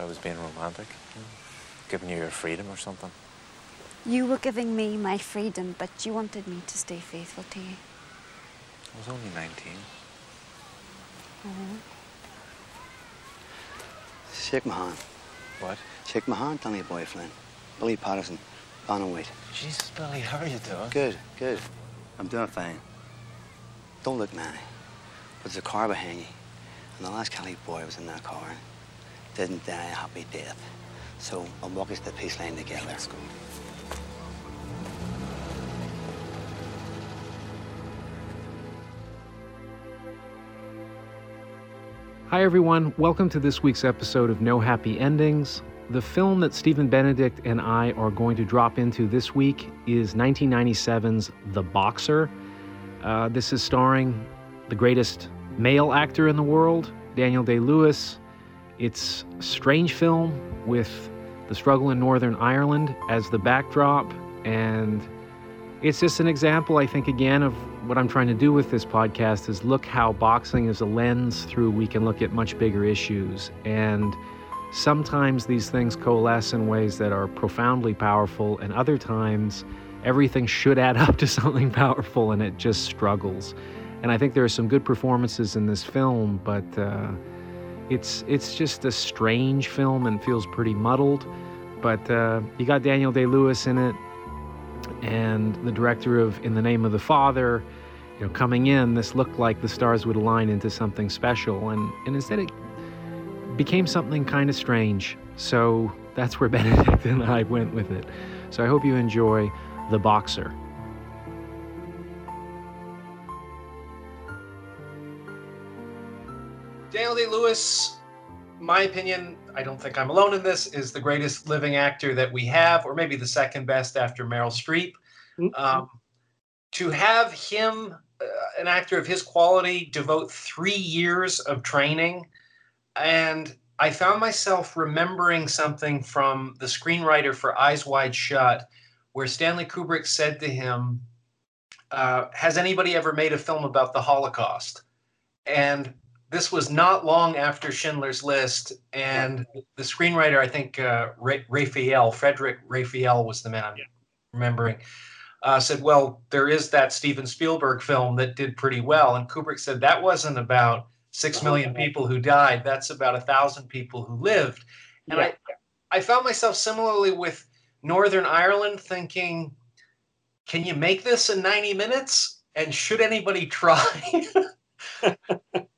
I was being romantic, you know, giving you your freedom or something. You were giving me my freedom, but you wanted me to stay faithful to you. I was only 19. Mm-hmm. Shake my hand. What? Shake my hand, tell me boy, Flynn. Billy Patterson, Bantamweight. Jesus, Billy, how are you doing? Good, good. I'm doing fine. Don't look manny. But there's a car behind you. And the last Kelly boy was in that car. Didn't die a happy death. So I'll walk us to the peace line together. Let's go. Hi, everyone. Welcome to this week's episode of No Happy Endings. The film that Stephen Benedict and I are going to drop into this week is 1997's The Boxer. Uh, this is starring the greatest male actor in the world, Daniel Day Lewis. It's a strange film with the struggle in Northern Ireland as the backdrop, and it's just an example, I think, again, of what I'm trying to do with this podcast is look how boxing is a lens through we can look at much bigger issues. And sometimes these things coalesce in ways that are profoundly powerful, and other times everything should add up to something powerful and it just struggles. And I think there are some good performances in this film, but uh, it's it's just a strange film and feels pretty muddled. But uh, you got Daniel Day Lewis in it, and the director of In the Name of the Father. You know, coming in, this looked like the stars would align into something special, and and instead it became something kind of strange. So that's where Benedict and I went with it. So I hope you enjoy The Boxer. Daniel Day Lewis, my opinion, I don't think I'm alone in this, is the greatest living actor that we have, or maybe the second best after Meryl Streep. Um, to have him, uh, an actor of his quality, devote three years of training, and I found myself remembering something from the screenwriter for Eyes Wide Shut, where Stanley Kubrick said to him, uh, Has anybody ever made a film about the Holocaust? And this was not long after Schindler's List, and the screenwriter, I think uh, Ra- Raphael, Frederic Raphael was the man I'm remembering, uh, said, Well, there is that Steven Spielberg film that did pretty well. And Kubrick said, That wasn't about six million people who died, that's about a thousand people who lived. And I, I found myself similarly with Northern Ireland thinking, Can you make this in 90 minutes? And should anybody try?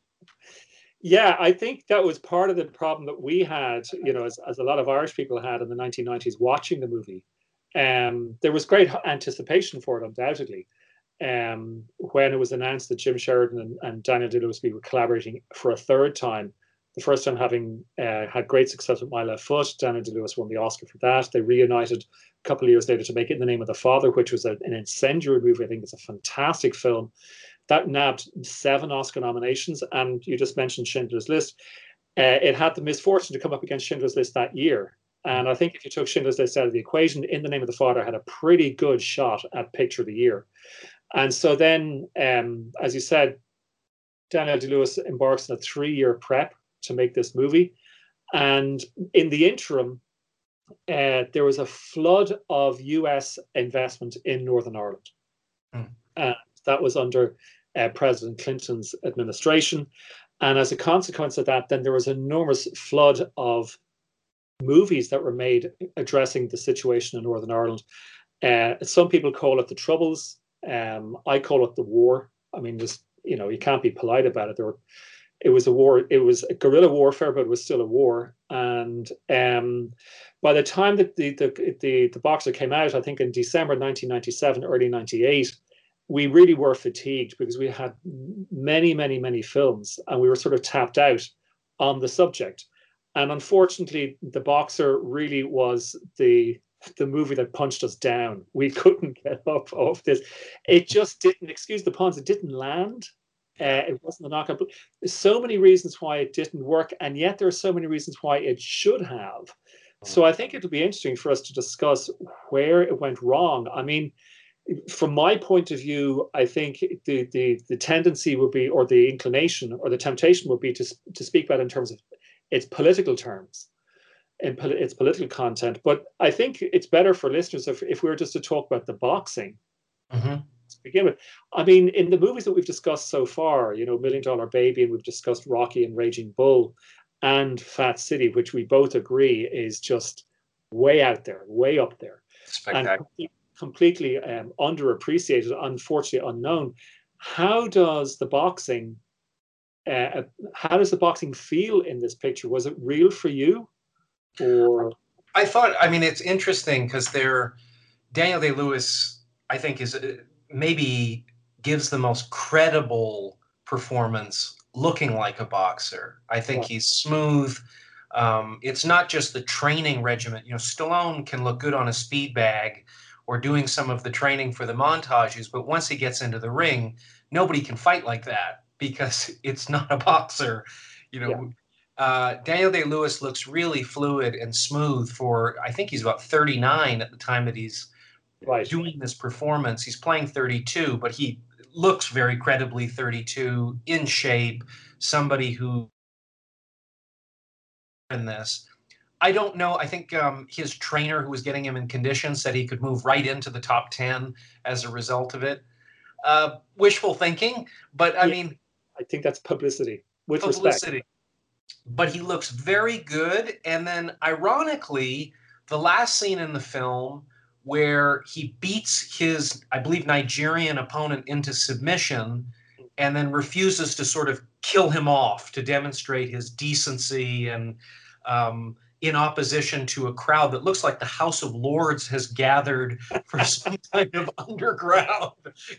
Yeah, I think that was part of the problem that we had, you know, as, as a lot of Irish people had in the 1990s watching the movie. Um, there was great anticipation for it, undoubtedly. Um, when it was announced that Jim Sheridan and, and Daniel Day Lewis were collaborating for a third time, the first time having uh, had great success with My Left Foot, Daniel Day Lewis won the Oscar for that. They reunited a couple of years later to make it in the name of the Father, which was a, an incendiary movie. I think it's a fantastic film that nabbed seven Oscar nominations. And you just mentioned Schindler's List. Uh, it had the misfortune to come up against Schindler's List that year. And I think if you took Schindler's List out of the equation, In the Name of the Father had a pretty good shot at Picture of the Year. And so then, um, as you said, Daniel Day Lewis embarks on a three year prep to make this movie. And in the interim, uh, there was a flood of US investment in Northern Ireland. Mm. And that was under uh, President Clinton's administration. And as a consequence of that, then there was an enormous flood of movies that were made addressing the situation in Northern Ireland. Uh, some people call it the Troubles. Um, I call it the war. I mean, just you know, you can't be polite about it. There were, it was a war. It was a guerrilla warfare, but it was still a war. And um, by the time that the, the the the boxer came out, I think in December 1997, early 98, we really were fatigued because we had many, many, many films and we were sort of tapped out on the subject. And unfortunately, The Boxer really was the the movie that punched us down. We couldn't get up off this. It just didn't, excuse the puns, it didn't land. Uh, it wasn't a knockout. But there's so many reasons why it didn't work, and yet there are so many reasons why it should have. So I think it'll be interesting for us to discuss where it went wrong. I mean, from my point of view, I think the, the the tendency would be, or the inclination, or the temptation would be to to speak about it in terms of its political terms. and pol- its political content. But I think it's better for listeners if, if we were just to talk about the boxing hmm to begin with. I mean, in the movies that we've discussed so far, you know, Million Dollar Baby, and we've discussed Rocky and Raging Bull and Fat City, which we both agree is just way out there, way up there, Spectacular. complete- completely um, underappreciated, unfortunately unknown. How does the boxing? Uh, how does the boxing feel in this picture? Was it real for you, or I thought, I mean, it's interesting because they're Daniel Day Lewis. I think is uh, maybe gives the most credible performance, looking like a boxer. I think Yeah. he's smooth. Um, it's not just the training regimen. You know, Stallone can look good on a speed bag or doing some of the training for the montages, but once he gets into the ring, nobody can fight like that because it's not a boxer. You know, Yeah. uh, Daniel Day Lewis looks really fluid and smooth for, I think he's about 39 at the time that he's right? doing this performance. He's playing 32, but he looks very credibly 32, in shape, somebody who in this. I don't know. I think um, his trainer, who was getting him in condition, said he could move right into the top 10 as a result of it. Uh, wishful thinking, but I Yeah. mean, I think that's publicity with respect. But he looks very good. And then, ironically, the last scene in the film where he beats his, I believe, Nigerian opponent into submission and then refuses to sort of kill him off to demonstrate his decency and um, in opposition to a crowd that looks like the House of Lords has gathered for some kind of underground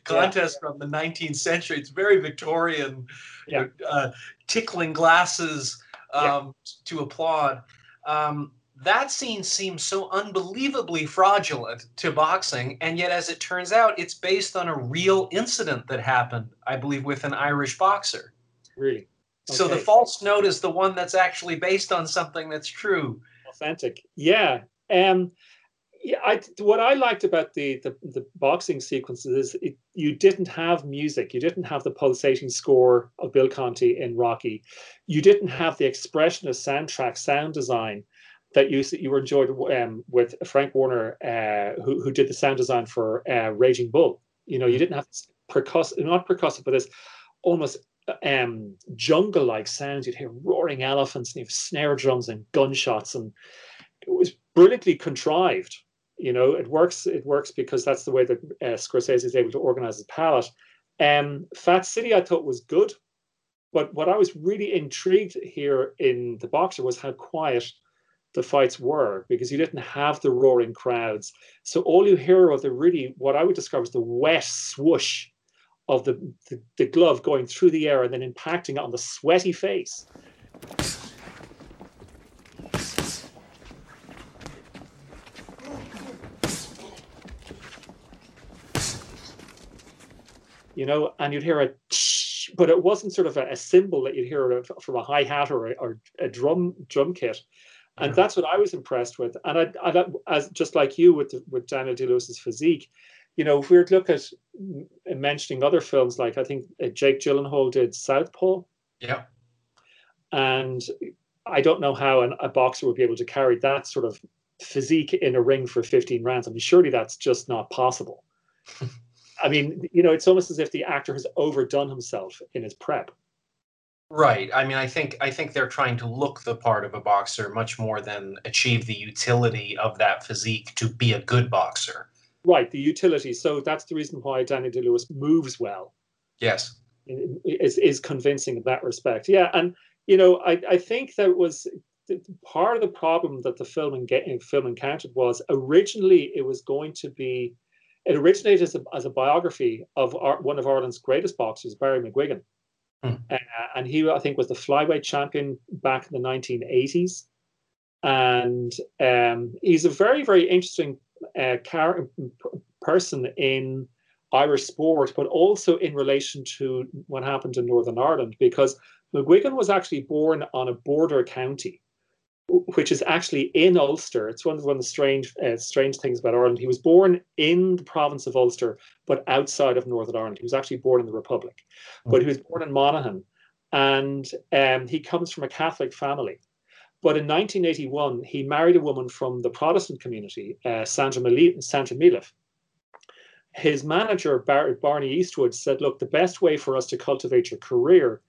contest from the 19th century. It's very Victorian, know, uh, tickling glasses Yeah. um, to applaud. Um, that scene seems so unbelievably fraudulent to boxing, and yet, as it turns out, it's based on a real incident that happened, I believe, with an Irish boxer. Really So the false note is the one that's actually based on something that's true. authentic. Yeah. Um, yeah. I what I liked about the the, the boxing sequences is it, you didn't have music. You didn't have the pulsating score of Bill Conti in Rocky. You didn't have the expressionist soundtrack sound design that you you were enjoyed um, with Frank Warner, uh, who who did the sound design for uh, Raging Bull. You know, you didn't have percussive, not percussive, but this almost um, jungle-like sounds. You'd hear roaring elephants, and you have snare drums and gunshots, and it was brilliantly contrived. You know, it works. It works because that's the way that uh, Scorsese is able to organize his palette. Um, Fat City, I thought was good, but what I was really intrigued here in the Boxer was how quiet the fights were because you didn't have the roaring crowds. So all you hear of the really what I would describe as the wet swoosh of the, the, the glove going through the air and then impacting on the sweaty face. You know, and you'd hear a, tsh, but it wasn't sort of a, a cymbal that you'd hear from a hi hat or, a, or a drum drum kit, and that's what I was impressed with. And I, I as just like you with the, with Daniel Day Lewis's physique, you know, if we were to look at mentioning other films, like I think uh, Jake Gyllenhaal did Southpaw, Yeah. and I don't know how an, a boxer would be able to carry that sort of physique in a ring for 15 rounds. I mean, surely that's just not possible. I mean, you know, it's almost as if the actor has overdone himself in his prep. Right. I mean, I think I think they're trying to look the part of a boxer much more than achieve the utility of that physique to be a good boxer. Right, the utility. So that's the reason why Danny Day Lewis moves well. Yes. is is convincing in that respect. Yeah, and you know, I I think that was part of the problem that the film and getting film encountered was originally it was going to be it originated as a, as a biography of our, one of Ireland's greatest boxers, Barry McGuigan, Hmm. uh, and he I think was the flyweight champion back in the 1980s, and um, he's a very very interesting uh, car- person in Irish sport, but also in relation to what happened in Northern Ireland, because McGuigan was actually born on a border county, which is actually in Ulster. It's one of, one of the strange, uh, strange things about Ireland. He was born in the province of Ulster, but outside of Northern Ireland. He was actually born in the Republic, but he was born in Monaghan, and um, he comes from a Catholic family. But in 1981, he married a woman from the Protestant community, uh, Sandra, Mil- Sandra. His manager, Bar- Barney Eastwood, said, Look, the best way for us to cultivate your career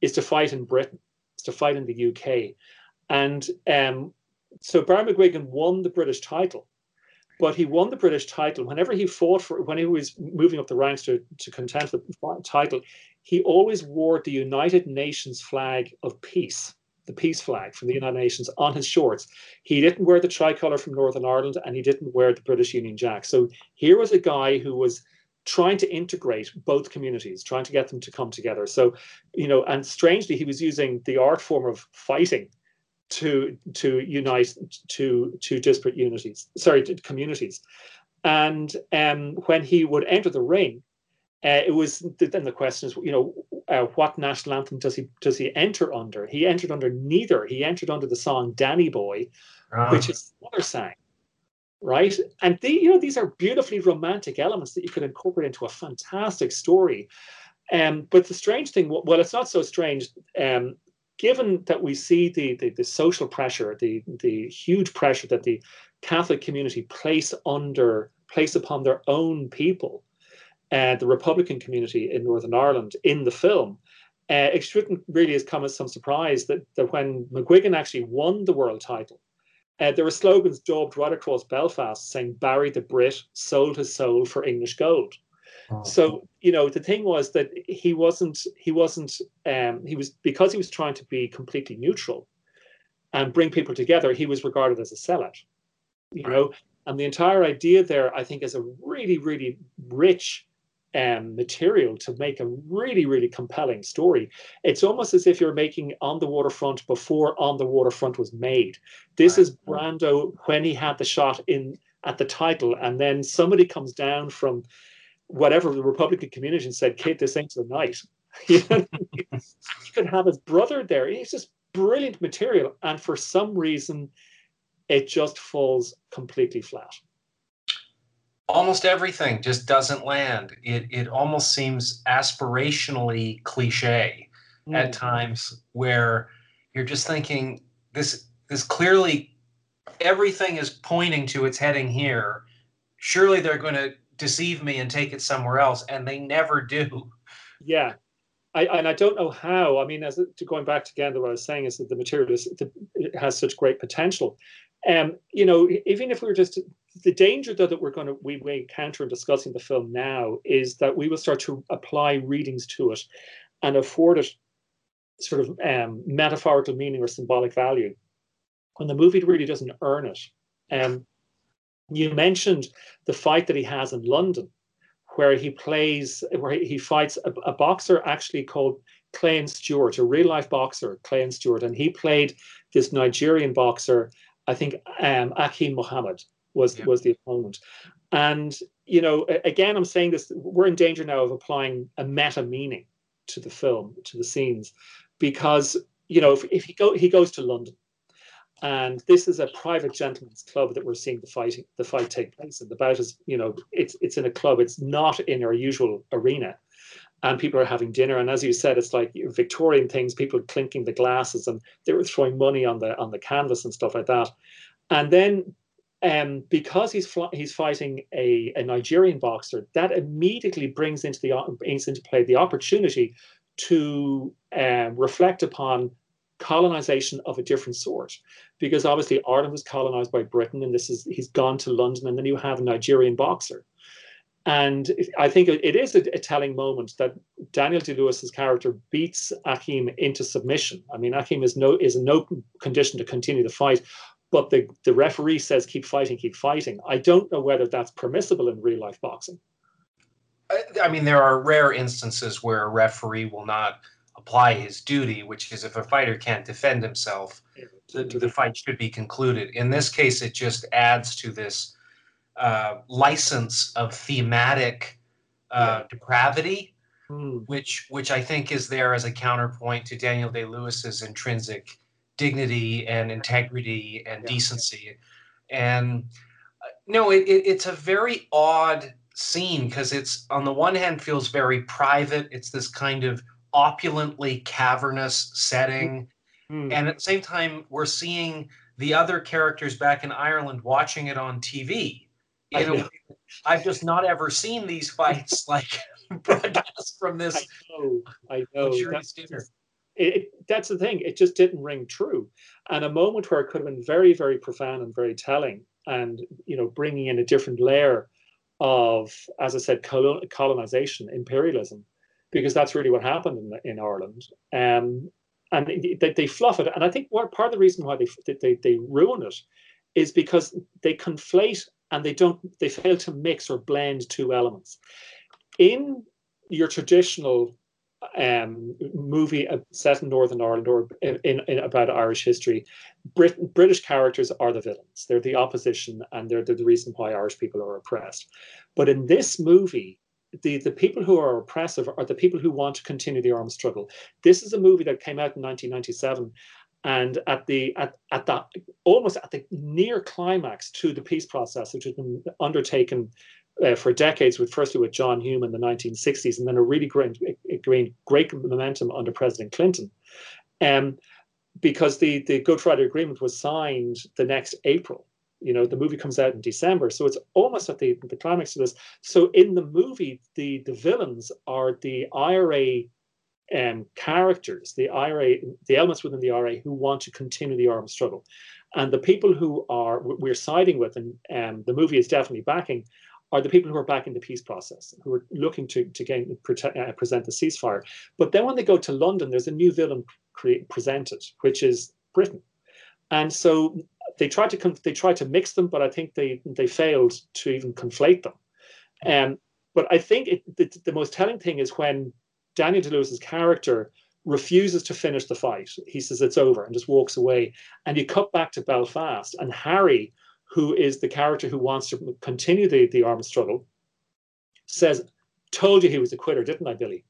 is to fight in Britain, is to fight in the UK. And um, so Barry McGuigan won the British title, but he won the British title whenever he fought for, when he was moving up the ranks to, to contend for the title, he always wore the United Nations flag of peace the peace flag from the United Nations on his shorts. He didn't wear the tricolour from Northern Ireland and he didn't wear the British Union Jack. So here was a guy who was trying to integrate both communities, trying to get them to come together. So, you know, and strangely, he was using the art form of fighting to to unite two two disparate unities, sorry, communities. And um, when he would enter the ring, uh, it was then the question is, you know, uh, what national anthem does he does he enter under? He entered under neither. He entered under the song "Danny Boy," uh. which his mother sang, right? And the, you know these are beautifully romantic elements that you could incorporate into a fantastic story. Um, but the strange thing, well, it's not so strange. Um, given that we see the, the, the social pressure, the the huge pressure that the Catholic community place under place upon their own people uh, the Republican community in Northern Ireland in the film, uh, it shouldn't really has come as some surprise that, that when McGuigan actually won the world title, uh, there were slogans daubed right across Belfast saying Barry the Brit sold his soul for English gold. Oh. So you know the thing was that he wasn't he wasn't um, he was because he was trying to be completely neutral and bring people together. He was regarded as a sellout, you know. And the entire idea there, I think, is a really really rich um, material to make a really, really compelling story. It's almost as if you're making On the Waterfront before On the Waterfront was made. This right. is Brando when he had the shot in at the title, and then somebody comes down from whatever the Republican community and said, "Kid, this ain't the night." you could have his brother there. It's just brilliant material, and for some reason, it just falls completely flat almost everything just doesn't land. It it almost seems aspirationally cliche mm. at times where you're just thinking this this clearly everything is pointing to its heading here. Surely they're going to deceive me and take it somewhere else, and they never do. Yeah, I, and I don't know how. I mean, as to going back to again, what I was saying is that the material is, it has such great potential. Um, you know, even if we were just the danger though that we're going to we may encounter in discussing the film now is that we will start to apply readings to it and afford it sort of um, metaphorical meaning or symbolic value when the movie really doesn't earn it. Um, you mentioned the fight that he has in London, where he plays, where he fights a, a boxer actually called Clay Stewart, a real life boxer, Clay Stewart, and he played this Nigerian boxer, I think um, Akeem Mohammed was yeah. was the opponent. And you know, again, I'm saying this: we're in danger now of applying a meta meaning to the film, to the scenes, because you know, if, if he go he goes to London, and this is a private gentleman's club that we're seeing the fighting the fight take place in. The bout is, you know, it's it's in a club. It's not in our usual arena, and people are having dinner. And as you said, it's like Victorian things. People clinking the glasses, and they were throwing money on the on the canvas and stuff like that. And then um, because he's fl- he's fighting a, a Nigerian boxer, that immediately brings into the brings into play the opportunity to um, reflect upon colonization of a different sort, because obviously Ireland was colonized by Britain, and this is he's gone to London, and then you have a Nigerian boxer, and I think it is a, a telling moment that Daniel Day Lewis's character beats Akeem into submission. I mean, Akeem is no is in no condition to continue the fight, but the, the referee says keep fighting, keep fighting. I don't know whether that's permissible in real life boxing. I mean, there are rare instances where a referee will not apply his duty, which is if a fighter can't defend himself, the, the fight should be concluded. In this case, it just adds to this uh, license of thematic uh, yeah. depravity, mm. which which I think is there as a counterpoint to Daniel Day Lewis's intrinsic dignity and integrity and yeah. decency. And uh, no, it, it, it's a very odd scene because it's on the one hand feels very private. It's this kind of opulently cavernous setting. Mm. and at the same time we're seeing the other characters back in Ireland watching it on TV. I know. I've just not ever seen these fights like broadcast from this I know, I know. luxurious That's- dinner. it, it- that's the thing. It just didn't ring true. And a moment where it could have been very, very profound and very telling, and you know, bringing in a different layer of, as I said, colonization, imperialism, because that's really what happened in, in Ireland. Um, and they, they fluff it. And I think what part of the reason why they, they they ruin it is because they conflate and they don't they fail to mix or blend two elements. In your traditional um, movie set in Northern Ireland or in, in, in about Irish history, Brit- British characters are the villains. They're the opposition, and they're, they're the reason why Irish people are oppressed. But in this movie, the, the people who are oppressive are the people who want to continue the armed struggle. This is a movie that came out in 1997, and at the at, at the almost at the near climax to the peace process, which had been undertaken uh, for decades, with firstly with John Hume in the 1960s, and then a really great, great, great momentum under President Clinton. Um, because the, the Good Friday Agreement was signed the next April. You know, the movie comes out in December, so it's almost at the, the climax of this. So in the movie, the, the villains are the IRA um, characters, the IRA, the elements within the IRA who want to continue the armed struggle. And the people who are we're siding with, and um, the movie is definitely backing, are the people who are back in the peace process, who are looking to to gain, uh, present the ceasefire. But then when they go to London, there's a new villain cre- presented, which is Britain, and so they tried to con- they tried to mix them, but I think they they failed to even conflate them. Um, but I think it, the, the most telling thing is when Daniel Lewis's character refuses to finish the fight. He says it's over and just walks away. And you cut back to Belfast, and Harry, who is the character who wants to continue the, the armed struggle, says, Told you he was a quitter, didn't I, Billy?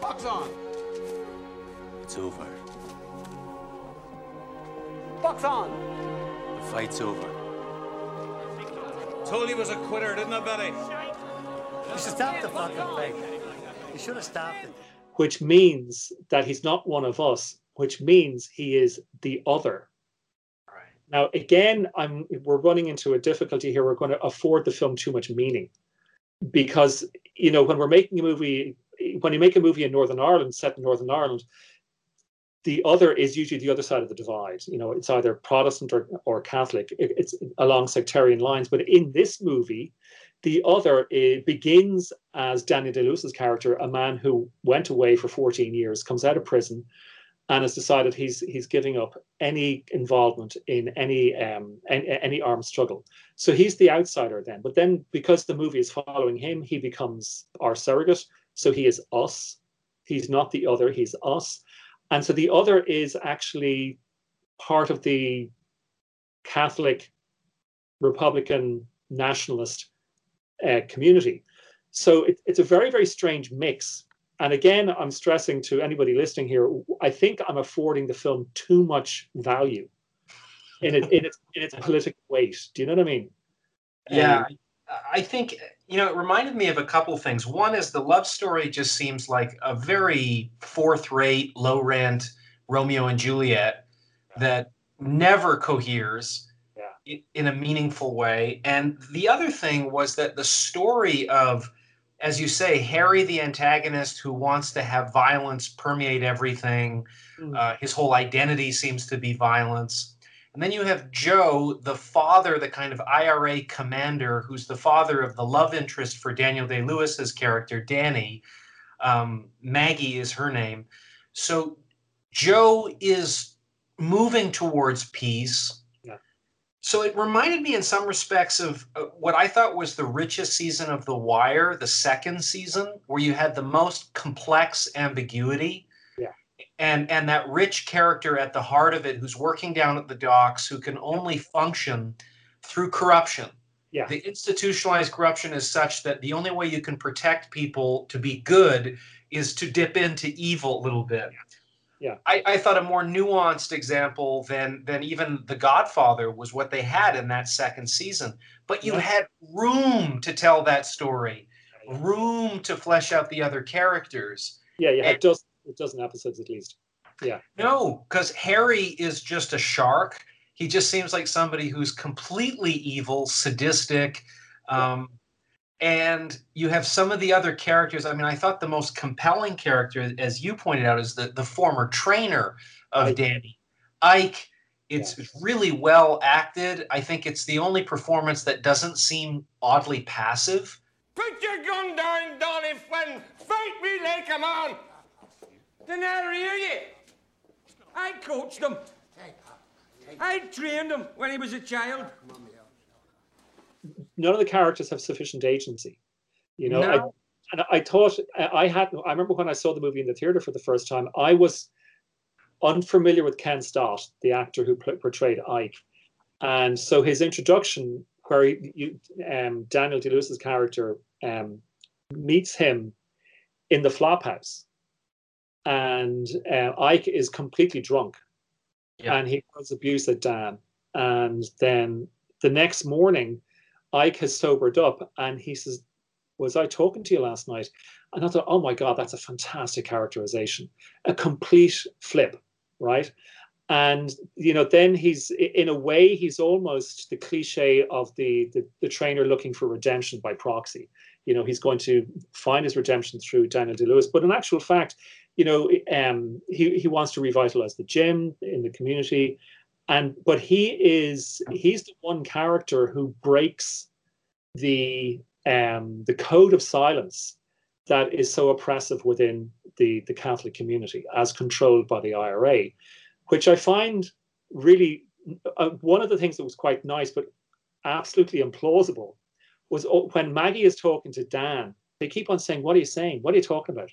Box on! It's over. Box on! The fight's over. Told he was a quitter, didn't I, Betty? You should stop the fucking thing. You should have stopped it. Which means that he's not one of us, which means he is the other. Now, again, I'm we're running into a difficulty here. We're going to afford the film too much meaning. Because, you know, when we're making a movie, when you make a movie in Northern Ireland, set in Northern Ireland, the other is usually the other side of the divide. You know, it's either Protestant or, or Catholic. It- it's along sectarian lines. But in this movie, the other begins as Day Lewis's character, a man who went away for 14 years, comes out of prison, and has decided he's he's giving up any involvement in any um any, any armed struggle. So he's the outsider then. But then because the movie is following him, he becomes our surrogate. So he is us. He's not the other. He's us. And so the other is actually part of the Catholic, Republican, nationalist uh, community. So it, it's a very, very strange mix. And again, I'm stressing to anybody listening here, I think I'm affording the film too much value in, it, in, its, in its political weight. Do you know what I mean? Yeah, Um, I- think you know it reminded me of a couple things. One is the love story just seems like a very fourth-rate, low-rent Romeo and Juliet that never coheres Yeah. in a meaningful way. And the other thing was that the story of, as you say, Harry the antagonist who wants to have violence permeate everything. Mm. Uh, his whole identity seems to be violence. And then you have Joe, the father, the kind of IRA commander, who's the father of the love interest for Daniel Day Lewis's character, Danny. Um, Maggie is her name. So Joe is moving towards peace. So it reminded me in some respects of uh, what I thought was the richest season of The Wire, the second season, where you had the most complex ambiguity and and that rich character at the heart of it who's working down at the docks who can only function through corruption Yeah. the institutionalized corruption is such that the only way you can protect people to be good is to dip into evil a little bit Yeah. I, I thought a more nuanced example than than even the godfather was what they had in that second season but you Yeah. had room to tell that story room to flesh out the other characters Yeah, had And- dozen, a dozen episodes at least. Yeah. No, because Harry is just a shark. He just seems like somebody who's completely evil, sadistic. Um, and you have some of the other characters. I mean, I thought the most compelling character, as you pointed out, is the, the former trainer of Ike. Danny, Ike. It's really well acted. I think it's the only performance that doesn't seem oddly passive. Put your gun down, Donny Flynn. Fight me like a man. Didn't I hear you? I coached him. I trained him when he was a child. None of the characters have sufficient agency. You know, No. I, and I thought I I had. I remember when I saw the movie in the theater for the first time. I was unfamiliar with Ken Stott, the actor who pl- portrayed Ike, and so his introduction, where he, you, um, Daniel Day Lewis's character um, meets him in the flop house, and uh, Ike is completely drunk, Yeah. and he does abuse at Dan, and then the next morning Ike has sobered up and he says, Was I talking to you last night? And I thought, Oh my God, that's a fantastic characterization, a complete flip, right? And you know, then he's in a way he's almost the cliche of the, the the trainer looking for redemption by proxy. You know, he's going to find his redemption through Daniel Day Lewis, but in actual fact, you know, um, he he wants to revitalize the gym in the community, and but he is he's the one character who breaks the um the code of silence that is so oppressive within the the Catholic community as controlled by the IRA, which I find really uh, one of the things that was quite nice but absolutely implausible was when Maggie is talking to Dan. They keep on saying, "What are you saying? What are you talking about?"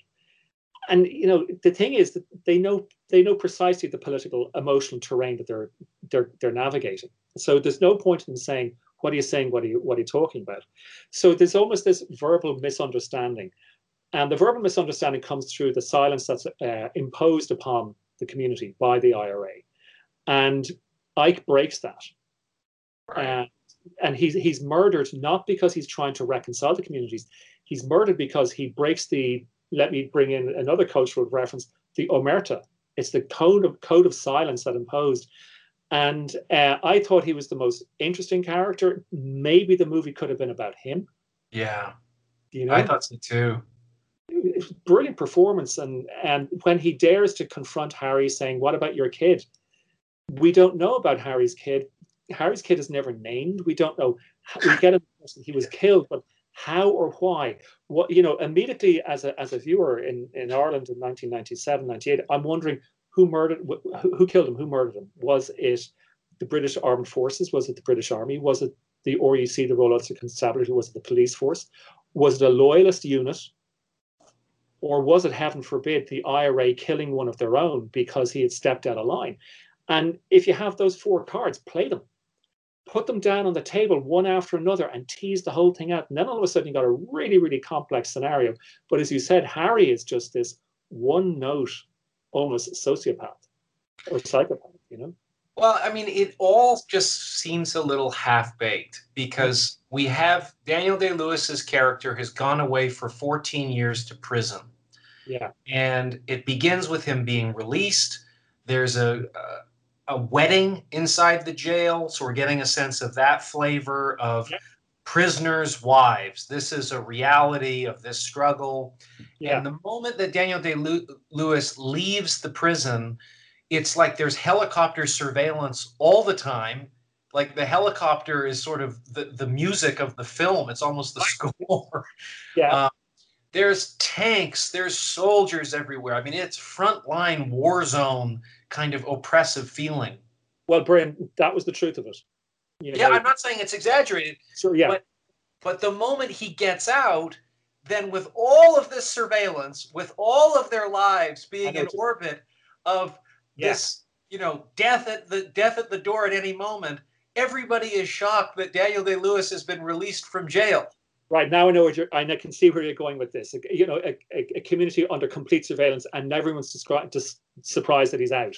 And you know the thing is that they know they know precisely the political emotional terrain that they're they're they're navigating. So there's no point in saying, "What are you saying? What are you what are you talking about?" So there's almost this verbal misunderstanding, and the verbal misunderstanding comes through the silence that's uh, imposed upon the community by the IRA, and Ike breaks that. And, and he's he's murdered not because he's trying to reconcile the communities. He's murdered because he breaks the. Let me bring in another cultural reference: the omerta. It's the code of code of silence that imposed. And uh, I thought he was the most interesting character. Maybe the movie could have been about him. Yeah, You know, I thought so too. brilliant performance and and when he dares to confront harry saying what about your kid we don't know about harry's kid harry's kid is never named we don't know we get a he was killed but how or why what you know immediately as a as a viewer in in ireland in 1997 98 i'm wondering who murdered who, who killed him who murdered him was it the british armed forces was it the british army was it the RUC, the Royal Ulster Constabulary, was it the police force? Was it a loyalist unit? or was it, heaven forbid, the IRA killing one of their own because he had stepped out of line? And if you have those four cards, play them, put them down on the table one after another and tease the whole thing out. And then all of a sudden, you got a really, really complex scenario. But as you said, Harry is just this one note, almost sociopath or psychopath, you know? Well, I mean, it all just seems a little half baked because we have Daniel Day Lewis's character has gone away for 14 years to prison. Yeah. And it begins with him being released. There's a, a, a wedding inside the jail. So we're getting a sense of that flavor of Yeah. prisoners' wives. This is a reality of this struggle. Yeah. And the moment that Daniel Day Lewis leaves the prison, it's like there's helicopter surveillance all the time. Like the helicopter is sort of the, the music of the film. It's almost the score. Yeah. Uh, there's tanks, there's soldiers everywhere. I mean, it's frontline war zone kind of oppressive feeling. well, Brian, that was the truth of it. You Yeah, know, I'm not saying it's exaggerated, so, yeah. but but the moment he gets out, then with all of this surveillance, with all of their lives being in orbit of Yeah. this, you know, death at the death at the door at any moment, everybody is shocked that Daniel Day Lewis has been released from jail. Right now, I know what you're. I can see where you're going with this. You know, a, a, a community under complete surveillance, and everyone's descri- just surprised that he's out.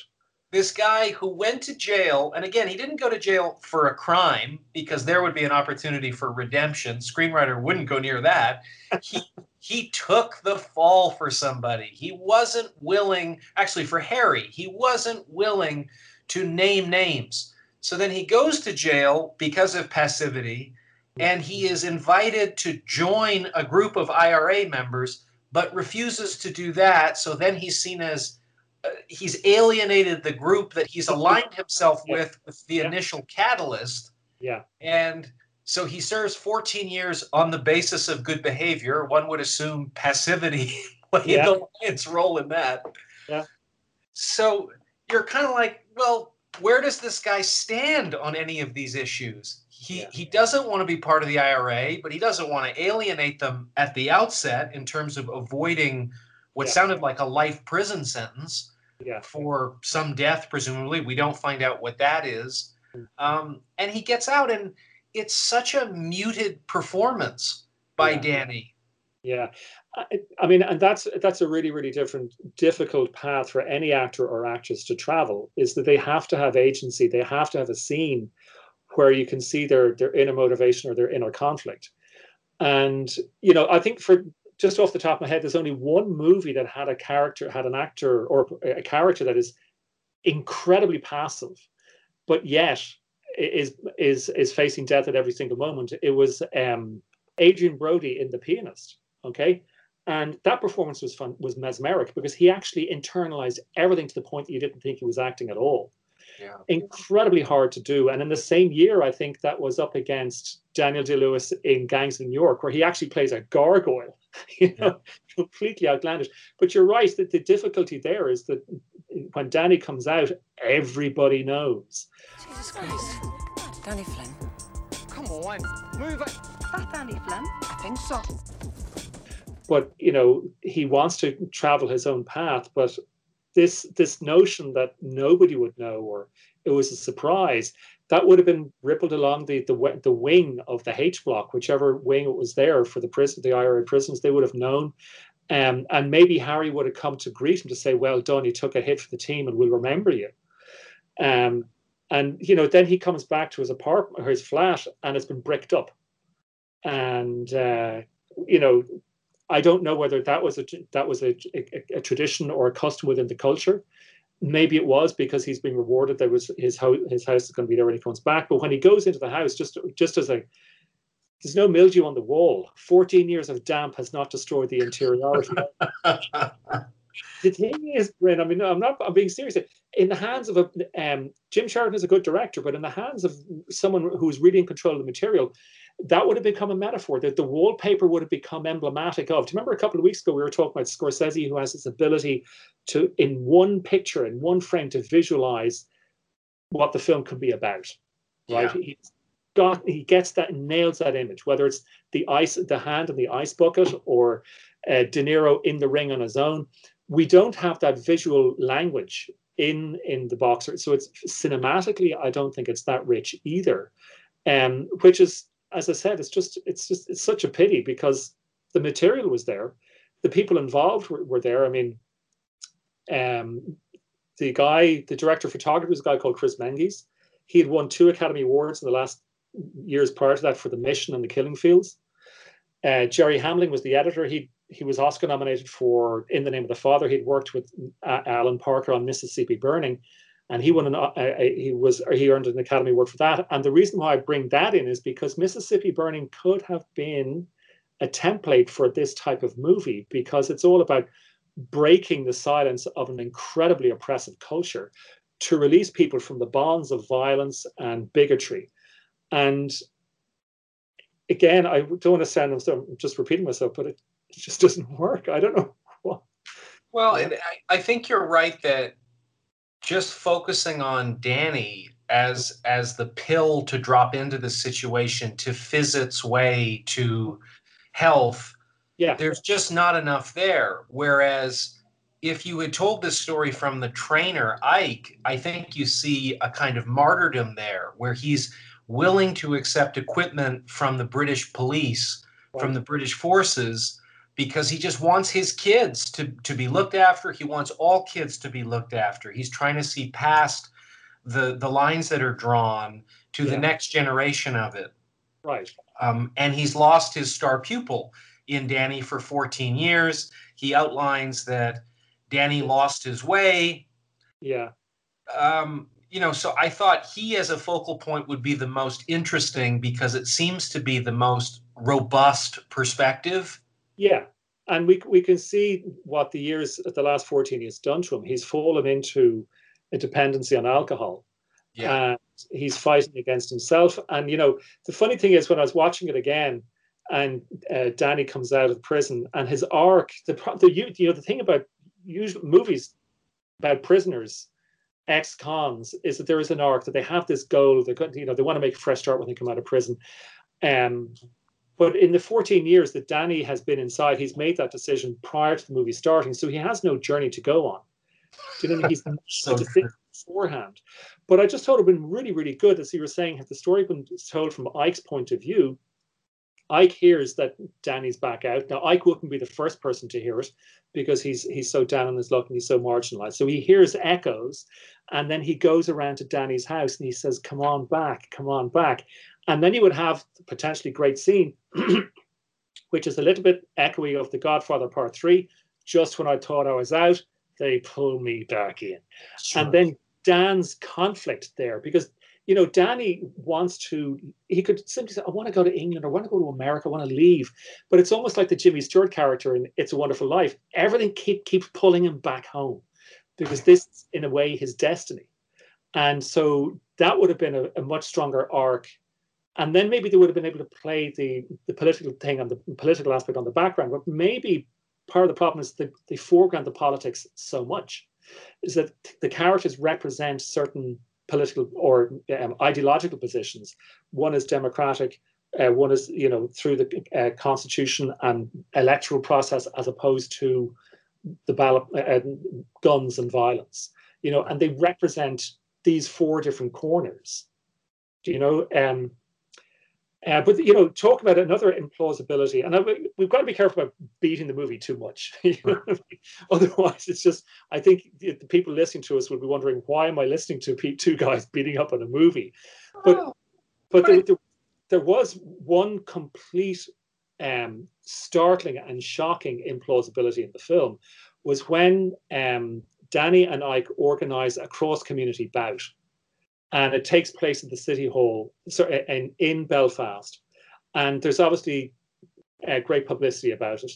This guy who went to jail, and again, he didn't go to jail for a crime because there would be an opportunity for redemption. Screenwriter wouldn't go near that. He he took the fall for somebody. He wasn't willing, actually, for Harry, he wasn't willing to name names. So then he goes to jail because of passivity, and he is invited to join a group of IRA members, but refuses to do that. So then he's seen as uh, he's alienated the group that he's aligned himself Yeah. with, with the Yeah. initial catalyst. Yeah. And so he serves 14 years on the basis of good behavior. One would assume passivity played Yeah. the lion's role in that. Yeah. So you're kind of like, well, where does this guy stand on any of these issues? He Yeah. he doesn't want to be part of the IRA, but he doesn't want to alienate them at the outset in terms of avoiding what Yeah. sounded like a life prison sentence Yeah. for some death, presumably. We don't find out what that is. Mm. Um, and he gets out, and it's such a muted performance by. Danny. Yeah, I, I mean, and that's that's a really really different difficult path for any actor or actress to travel. Is that they have to have agency, they have to have a scene where you can see their their inner motivation or their inner conflict. And you know, I think for just off the top of my head, there's only one movie that had a character, had an actor or a character that is incredibly passive, but yet is is is facing death at every single moment. It was um, Adrien Brody in The Pianist. Okay. And that performance was fun, was mesmeric because he actually internalized everything to the point that you didn't think he was acting at all. Yeah. Incredibly hard to do. And in the same year, I think that was up against Daniel Day Lewis in Gangs of New York, where he actually plays a gargoyle, you know, completely outlandish. But you're right that the difficulty there is that when Danny comes out, everybody knows. Jesus Christ. Danny Flynn. Come on, move it. That Danny Flynn? I think so. but you know he wants to travel his own path but this this notion that nobody would know or it was a surprise that would have been rippled along the the, the wing of the H block whichever wing it was there for the prison the IRA prisons they would have known. Um, and maybe Harry would have come to greet him to say well done you took a hit for the team and we'll remember you. Um, and you know then he comes back to his apartment or his flat and it's been bricked up. And uh, you know I don't know whether that was a that was a, a, a tradition or a custom within the culture. Maybe it was because he's being rewarded. There was his house. His house is going to be there when he comes back. But when he goes into the house, just just as a there's no mildew on the wall. Fourteen years of damp has not destroyed the interiority. the thing is, Bryn. I mean, I'm not. I'm being serious. In the hands of a um, Jim Sheridan is a good director, but in the hands of someone who's really in control of the material, that would have become a metaphor that the wallpaper would have become emblematic of. Do you remember a couple of weeks ago we were talking about Scorsese, who has this ability to, in one picture, in one frame, to visualize what the film could be about, right? Yeah. He's got he gets that nails that image, whether it's the ice, the hand in the ice bucket, or uh, De Niro in the ring on his own. We don't have that visual language in in the boxer, so it's cinematically. I don't think it's that rich either, um, which is as I said, it's just it's just it's such a pity because the material was there, the people involved were, were there. I mean, um, the guy, the director of photography was a guy called Chris Menges. He had won two Academy Awards in the last years prior to that for The Mission and The Killing Fields. Uh, Gerry Hambling was the editor. He he was Oscar nominated for In the Name of the Father. He'd worked with uh, Alan Parker on Mississippi Burning and he won an uh, he was he earned an Academy Award for that. And the reason why I bring that in is because Mississippi Burning could have been a template for this type of movie because it's all about breaking the silence of an incredibly oppressive culture to release people from the bonds of violence and bigotry. And again, I don't want to sound I'm just repeating myself, but it just doesn't work. I don't know what. Well, and I, I think you're right that just focusing on Danny as as the pill to drop into the situation to fizz its way to health, yeah, there's just not enough there. Whereas if you had told this story from the trainer Ike, I think you see a kind of martyrdom there, where he's willing to accept equipment from the British police, from the British forces, because he just wants his kids to, to be looked after. He wants all kids to be looked after. He's trying to see past the the lines that are drawn to Yeah. the next generation of it. Right. Um, and he's lost his star pupil. in Danny for 14 years. He outlines that Danny lost his way. Yeah. Um, you know, so I thought he as a focal point would be the most interesting because it seems to be the most robust perspective. Yeah. And we we can see what the years the last 14 years done to him. He's fallen into a dependency on alcohol. Yeah. And he's fighting against himself. And you know, the funny thing is when I was watching it again, and uh, Danny comes out of prison, and his arc, the the you know the thing about usual movies about prisoners, ex-cons, is that there is an arc that they have this goal. They could you know they want to make a fresh start when they come out of prison. Um, but in the 14 years that Danny has been inside, he's made that decision prior to the movie starting, so he has no journey to go on. Do you know he's so think beforehand? But I just thought it would been really, really good, as you were saying, had the story been told from Ike's point of view. Ike hears that Danny's back out. Now Ike wouldn't be the first person to hear it because he's he's so down on his luck and he's so marginalized. So he hears echoes, and then he goes around to Danny's house and he says, "Come on back, come on back." And then you would have the potentially great scene, which is a little bit echoey of The Godfather Part Three. Just when I thought I was out, they pull me back in, Sure. and then Dan's conflict there because you know Danny wants to. He could simply say, "I want to go to England. I want to go to America. I want to leave." But it's almost like the Jimmy Stewart character in "It's a Wonderful Life." Everything keep keeps pulling him back home because this, is, in a way, his destiny. And so that would have been a, a much stronger arc and then maybe they would have been able to play the the political thing and the political aspect on the background but maybe part of the problem is that they foreground the politics so much is that the characters represent certain political or um, ideological positions. One is democratic uh, one is you know through the uh, constitution and electoral process as opposed to the ballot uh, guns and violence you know and they represent these four different corners. Do you know um uh, but you know, talk about another implausibility, and I, we've got to be careful about beating the movie too much. You know? Otherwise, it's just I think the, the, people listening to us would be wondering why am I listening to two guys beating up on a movie? But Oh, but there, there, there was one complete, um, startling and shocking implausibility in the film was when um, Danny and Ike organize a cross community bout and it takes place at the city hall sorry, in, in belfast. And there's obviously uh, great publicity about it.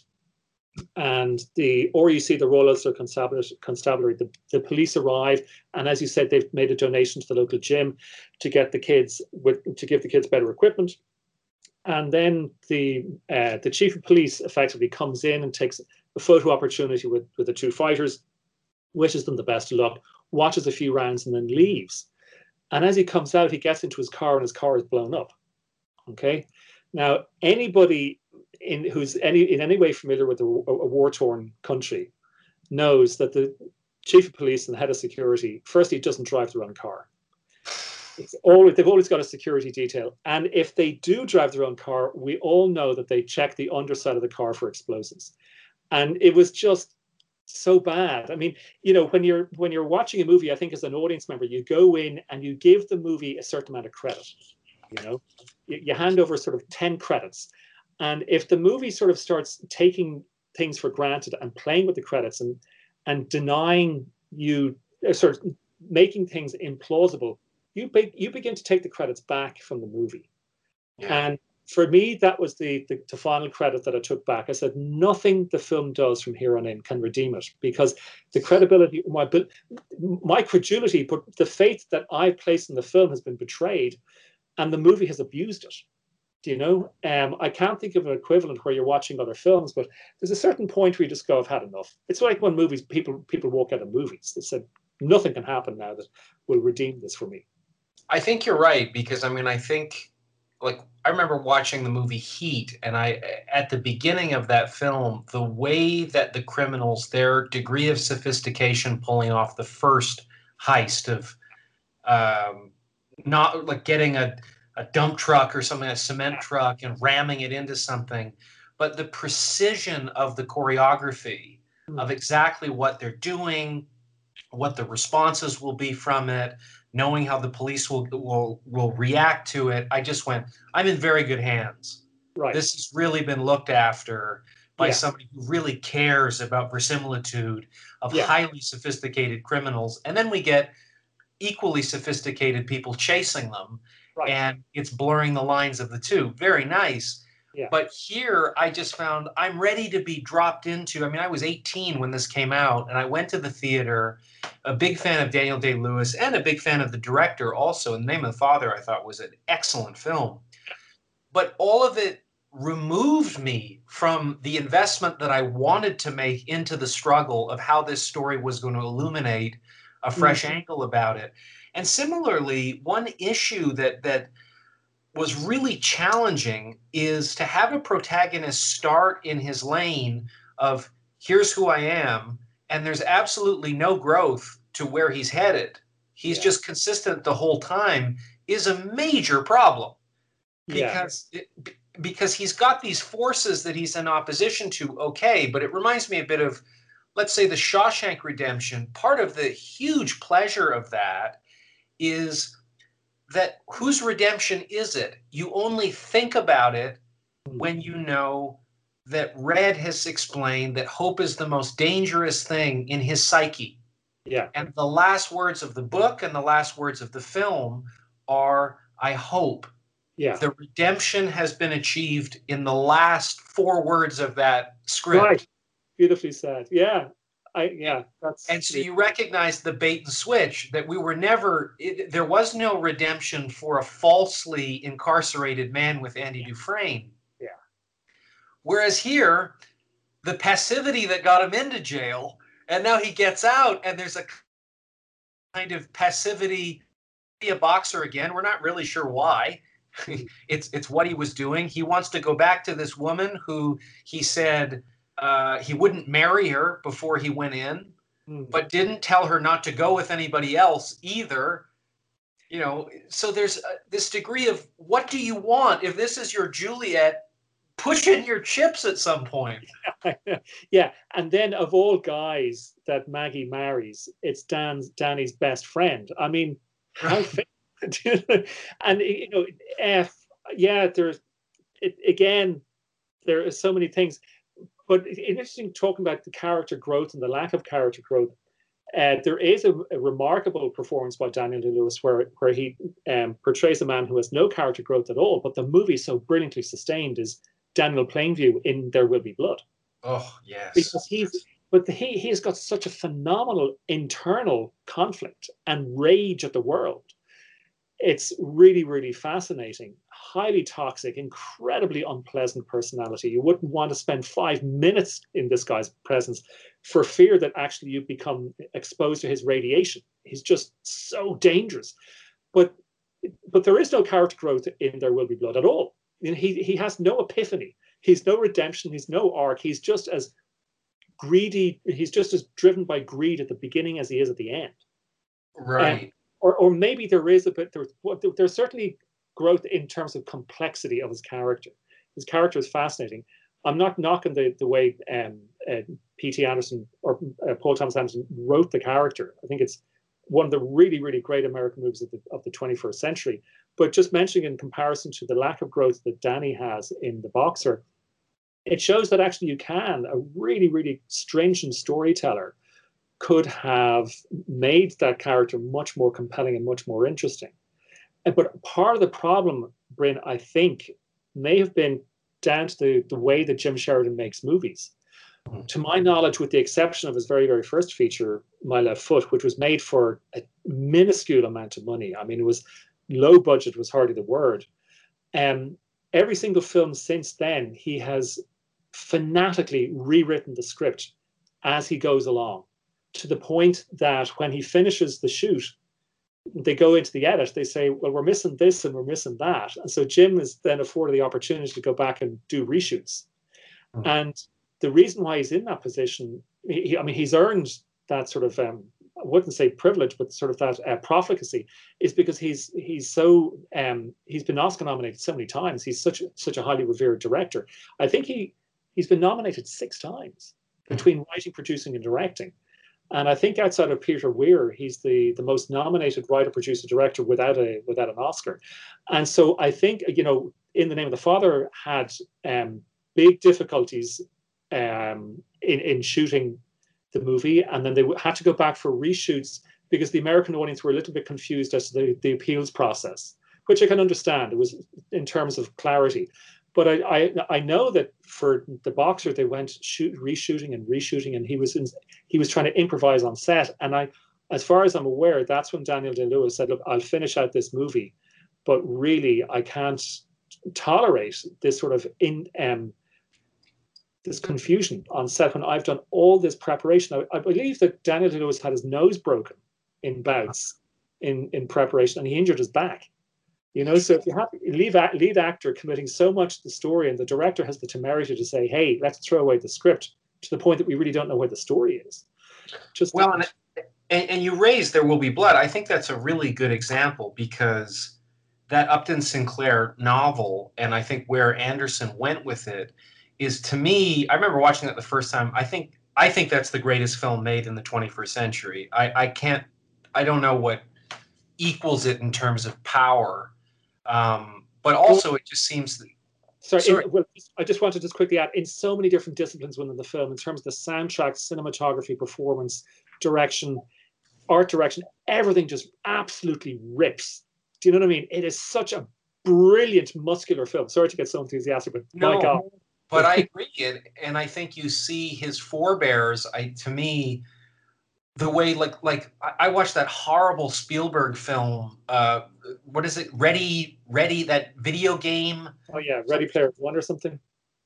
And the or you see the royal ulster constabulary, constabulary the, the police arrive and as you said they've made a donation to the local gym to get the kids with to give the kids better equipment. And then the uh, the chief of police effectively comes in and takes a photo opportunity with with the two fighters wishes them the best of luck watches a few rounds and then leaves and as he comes out, he gets into his car and his car is blown up. Okay. Now, anybody in who's any in any way familiar with a, a war-torn country knows that the chief of police and head of security, firstly, doesn't drive their own car. It's always they've always got a security detail. And if they do drive their own car, we all know that they check the underside of the car for explosives. And it was just so bad. I mean, you know, when you're when you're watching a movie, I think as an audience member, you go in and you give the movie a certain amount of credit. You know, you, you hand over sort of ten credits, and if the movie sort of starts taking things for granted and playing with the credits and and denying you uh, sort of making things implausible, you be, you begin to take the credits back from the movie. Yeah. And for me, that was the, the, the final credit that I took back. I said nothing the film does from here on in can redeem it because the credibility, my my credulity, but the faith that I placed in the film has been betrayed, and the movie has abused it. Do you know? Um, I can't think of an equivalent where you're watching other films, but there's a certain point where you just go, "I've had enough." It's like when movies people people walk out of movies. They said nothing can happen now that will redeem this for me. I think you're right because I mean I think like I remember watching the movie Heat, and I at the beginning of that film, the way that the criminals, their degree of sophistication, pulling off the first heist of um, not like getting a, a dump truck or something, a cement truck, and ramming it into something, but the precision of the choreography of exactly what they're doing, what the responses will be from it, knowing how the police will will will react to it, I just went, I'm in very good hands. Right. This has really been looked after by Yeah. somebody who really cares about verisimilitude of Yeah. highly sophisticated criminals. And then we get equally sophisticated people chasing them. Right. And it's blurring the lines of the two. Very nice. Yeah. But here I just found I'm ready to be dropped into. I mean, I was 18 when this came out, and I went to the theater, a big fan of Daniel Day Lewis and a big fan of the director also. In the Name of the Father, I thought was an excellent film. But all of it removed me from the investment that I wanted to make into the struggle of how this story was going to illuminate a fresh mm-hmm. angle about it. And similarly, one issue that that was really challenging is to have a protagonist start in his lane of here's who I am, and there's absolutely no growth to where he's headed. He's Yeah. just consistent the whole time is a major problem Yeah. because it, because he's got these forces that he's in opposition to okay but it reminds me a bit of let's say the Shawshank Redemption part of the huge pleasure of that is that whose redemption is it you only think about it when you know that red has explained that hope is the most dangerous thing in his psyche Yeah. and the last words of the book and the last words of the film are i hope Yeah. the redemption has been achieved in the last four words of that script. Right. Beautifully said. Yeah. I yeah. That's And so you recognize the bait and switch that we were never, it, there was no redemption for a falsely incarcerated man with Andy Dufresne. Yeah. Whereas here, the passivity that got him into jail, and now he gets out, and there's a kind of passivity. Be a boxer again. We're not really sure why. it's it's what he was doing. He wants to go back to this woman who he said uh, he wouldn't marry her before he went in, Hmm. but didn't tell her not to go with anybody else either. You know, so there's uh, this degree of what do you want? If this is your Juliet, push in your chips at some point. yeah, and then of all guys that Maggie marries, it's Dan's Danny's best friend. I mean, how and you know, F, yeah, there's it, again, there are so many things, but it's interesting talking about the character growth and the lack of character growth. Uh, there is a, a remarkable performance by Daniel Day Lewis where where he um, portrays a man who has no character growth at all, but the movie is so brilliantly sustained is Daniel Plainview in There Will Be Blood Oh yes. because he's but he he's got such a phenomenal internal conflict and rage at the world it's really really fascinating highly toxic incredibly unpleasant personality. You wouldn't want to spend five minutes in this guy's presence for fear that actually you become exposed to his radiation. He's just so dangerous. But but there is no character growth in there will be blood at all. He he has no epiphany. He's no redemption. He's no arc. He's just as greedy. He's just as driven by greed at the beginning as he is at the end. Right. or or maybe there is a bit there- there's certainly growth in terms of complexity of his character. His character is fascinating. I'm not knocking the the way um uh, pt anderson or uh, paul thomas anderson wrote the character. I think it's one of the really really great american movies of the, of the 21st century. But just mentioning in comparison to the lack of growth that danny has in the boxer it shows that actually you can a really really stringent storyteller could have made that character much more compelling and much more interesting but part of the problem bryn i think may have been down to the, the way that jim sheridan makes movies. To my knowledge with the exception of his very very first feature my left foot which was made for a minuscule amount of money. I mean it was low budget was hardly the word. Um, every single film since then he has fanatically rewritten the script as he goes along to the point that when he finishes the shoot they go into the edit they say well we're missing this and we're missing that and so jim is then afforded the opportunity to go back and do reshoots Hmm. and the reason why he's in that position he, he- i mean he's earned that sort of um, I wouldn't say privilege, but sort of that uh, profligacy is because he's he's so um, he's been Oscar nominated so many times. He's such such a highly revered director. I think he he's been nominated six times between writing, producing, and directing. And I think outside of Peter Weir, he's the the most nominated writer, producer, director without a without an Oscar. And so I think you know in the name of the father had um, big difficulties um, in in shooting the movie, and then they had to go back for reshoots because the American audience were a little bit confused as to the, the appeals process, which I can understand. It was in terms of clarity. But I, I, I know that for the boxer they went shoot reshooting and reshooting, and he was in, he was trying to improvise on set. And I, as far as I'm aware, that's when Daniel Day Lewis said, "Look, I'll finish out this movie, but really I can't tolerate this sort of in um, this confusion on set when I've done all this preparation. I, I believe that Daniel Day Lewis had his nose broken in bouts in in preparation, and he injured his back. You know, so if you have lead, lead actor committing so much to the story, and the director has the temerity to say, "Hey, let's throw away the script," to the point that we really don't know where the story is. Just well, and, and, and you raise "There Will Be Blood." I think that's a really good example because that Upton Sinclair novel, and I think where Anderson went with it, is to me. I remember watching that the first time. I think I think that's the greatest film made in the 21st century. I, I can't. I don't know what equals it in terms of power um, but also, it just seems. That, sorry, sorry. In, well, I just wanted to just quickly add in so many different disciplines within the film, in terms of the soundtrack, cinematography, performance, direction, art direction, everything just absolutely rips. Do you know what I mean? It is such a brilliant muscular film. Sorry to get so enthusiastic, but no, my God. But I agree, and, and I think you see his forebears. I to me, the way like like I watched that horrible Spielberg film. Uh, what is it? Ready, Ready, that video game. Oh yeah, Ready Player One or something.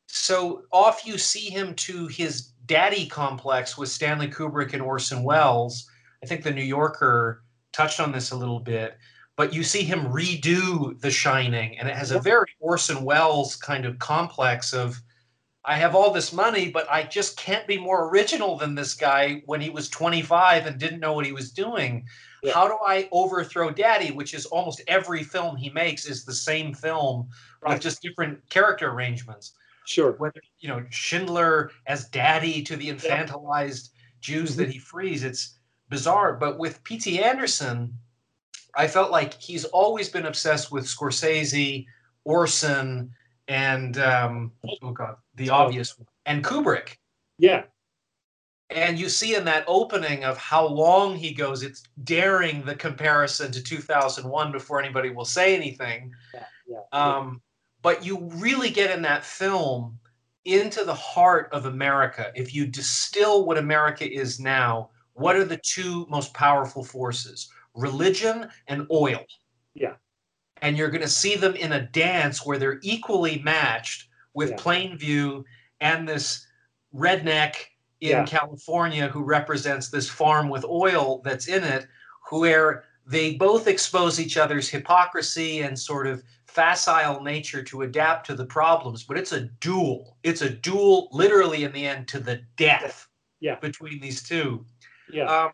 So off you see him to his daddy complex with Stanley Kubrick and Orson Welles. I think the New Yorker touched on this a little bit, but you see him redo The Shining, and it has a very Orson Welles kind of complex of I have all this money, but I just can't be more original than this guy when he was 25 and didn't know what he was doing. Yeah. How do I overthrow Daddy, which is almost every film he makes is the same film right. with just different character arrangements. Sure. Whether you know Schindler as Daddy to the infantilized yeah. Jews mm-hmm. that he frees, it's bizarre. But with P.T. Anderson, I felt like he's always been obsessed with Scorsese, Orson, and um, oh god, the obvious one, and Kubrick. Yeah. And you see in that opening of how long he goes, it's daring the comparison to 2001 before anybody will say anything. Yeah, yeah, um, yeah. But you really get in that film into the heart of America. If you distill what America is now, what are the two most powerful forces? Religion and oil. Yeah and you're going to see them in a dance where they're equally matched with yeah. Plainview and this redneck in yeah. California who represents this farm with oil that's in it, where they both expose each other's hypocrisy and sort of facile nature to adapt to the problems. But it's a duel. It's a duel, literally, in the end, to the death yeah. between these two. Yeah. Um,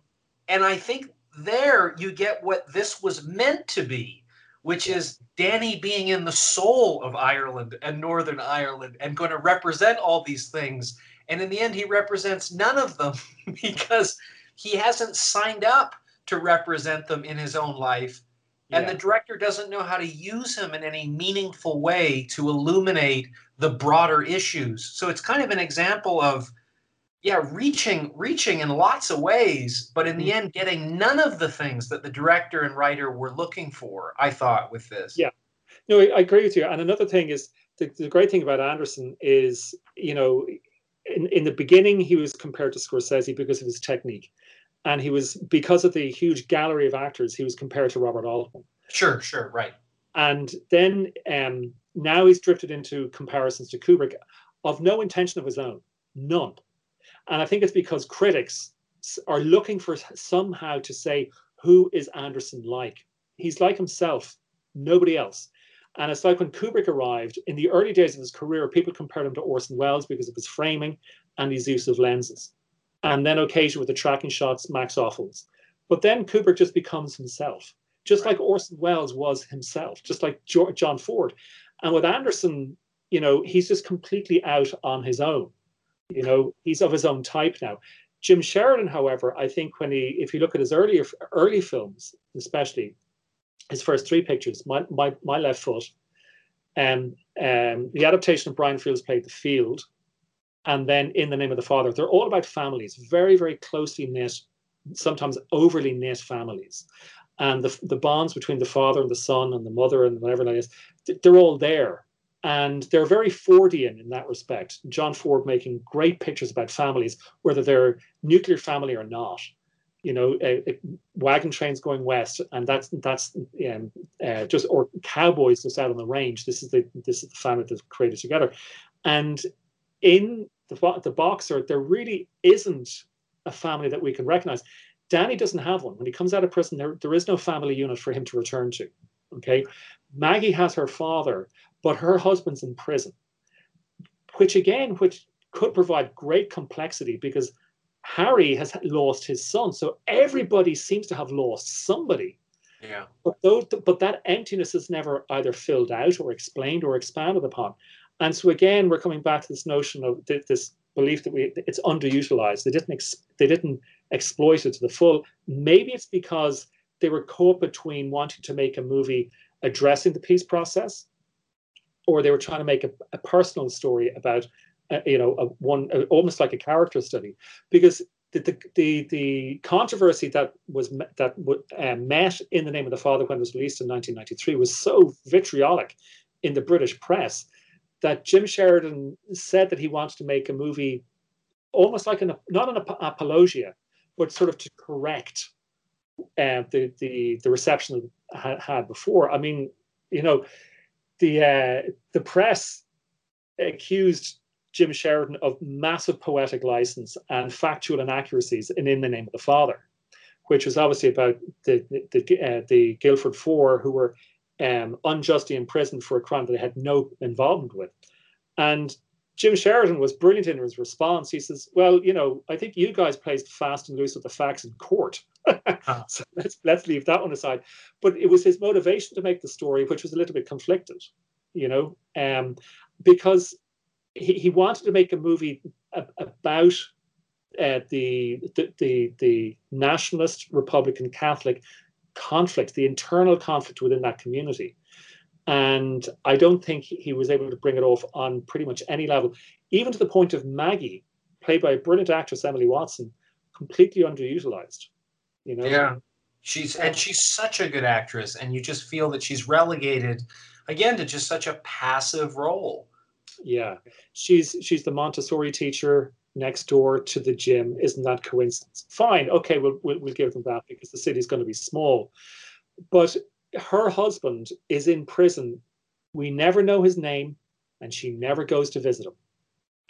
and I think there you get what this was meant to be which is Danny being in the soul of Ireland and Northern Ireland and going to represent all these things. And in the end, he represents none of them because he hasn't signed up to represent them in his own life. And the director doesn't know how to use him in any meaningful way to illuminate the broader issues. So it's kind of an example of yeah, reaching reaching in lots of ways, but in the mm. end, getting none of the things that the director and writer were looking for. I thought with this. Yeah, no, I agree with you. And another thing is the, the great thing about Anderson is, you know, in, in the beginning he was compared to Scorsese because of his technique, and he was because of the huge gallery of actors he was compared to Robert Altman. Sure, sure, right. And then um, now he's drifted into comparisons to Kubrick of no intention of his own, none and I think it's because critics are looking for somehow to say, who is Anderson like? He's like himself, nobody else. And it's like when Kubrick arrived in the early days of his career, people compared him to Orson Welles because of his framing and his use of lenses. And then occasionally with the tracking shots, Max Ophuls. But then Kubrick just becomes himself, just like Orson Welles was himself, just like John Ford. And with Anderson, you know, he's just completely out on his own. You know, he's of his own type now. Jim Sheridan, however, I think when he, if you look at his earlier early films, especially his first three pictures, my my, my left foot, Um, um, the adaptation of Brian Fields played The Field, and then In the Name of the Father. They're all about families, very, very closely knit, sometimes overly knit families. And the, the bonds between the father and the son and the mother and whatever that is, they're all there. And they're very Fordian in that respect. John Ford making great pictures about families, whether they're nuclear family or not you know, wagon trains going west, and that's that's um, uh, just or cowboys just out on the range. This is the this is the family that's created together, and in the the boxer, there really isn't a family that we can recognize. Danny doesn't have one. When he comes out of prison, there there is no family unit for him to return to. Okay, Maggie has her father, but her husband's in prison, which again, which could provide great complexity because Harry has lost his son. So everybody seems to have lost somebody. Yeah. But, though, but that emptiness is never either filled out or explained or expanded upon. And so again, we're coming back to this notion of this belief that we it's underutilized. They didn't ex, they didn't exploit it to the full. Maybe it's because they were caught between wanting to make a movie addressing the peace process, or they were trying to make a, a personal story about uh, you know, a one almost like a character study, because the the the, the controversy that was that uh, met in the name of the father when it was released in 1993 was so vitriolic in the British press that Jim Sheridan said that he wanted to make a movie almost like an not an apologia, but sort of to correct uh, the the the reception had had before. I mean, you know, the uh, the press accused Jim Sheridan of massive poetic license and factual inaccuracies in In the Name of the Father, which was obviously about the the, uh, the Guildford Four who were um, unjustly imprisoned for a crime that they had no involvement with. And Jim Sheridan was brilliant in his response. He says, "Well, you know, I think you guys played fast and loose with the facts in court. uh-huh. so let's let's leave that one aside." But it was his motivation to make the story, which was a little bit conflicted, you know, um, because he, he wanted to make a movie about uh, the, the, the the nationalist Republican Catholic conflict, the internal conflict within that community, and I don't think he was able to bring it off on pretty much any level, even to the point of Maggie, played by a brilliant actress Emily Watson, completely underutilized. You know. Yeah, she's and she's such a good actress, and you just feel that she's relegated again to just such a passive role. Yeah, she's she's the Montessori teacher next door to the gym. Isn't that coincidence? Fine, okay, we'll we'll, we'll give them that because the city's going to be small. But her husband is in prison. We never know his name, and she never goes to visit him.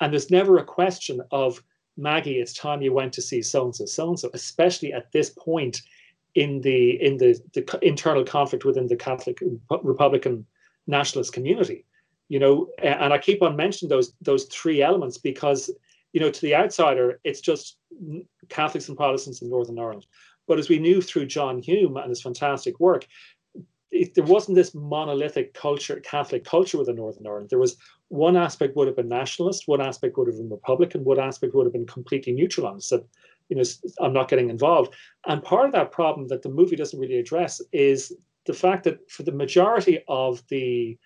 And there's never a question of Maggie. It's time you went to see so and so, so and so. Especially at this point in the in the, the internal conflict within the Catholic Republican nationalist community you know and i keep on mentioning those those three elements because you know to the outsider it's just catholics and protestants in northern ireland but as we knew through john hume and his fantastic work it, there wasn't this monolithic culture catholic culture within northern ireland there was one aspect would have been nationalist one aspect would have been republican one aspect would have been completely neutral on said you know i'm not getting involved and part of that problem that the movie doesn't really address is the fact that for the majority of the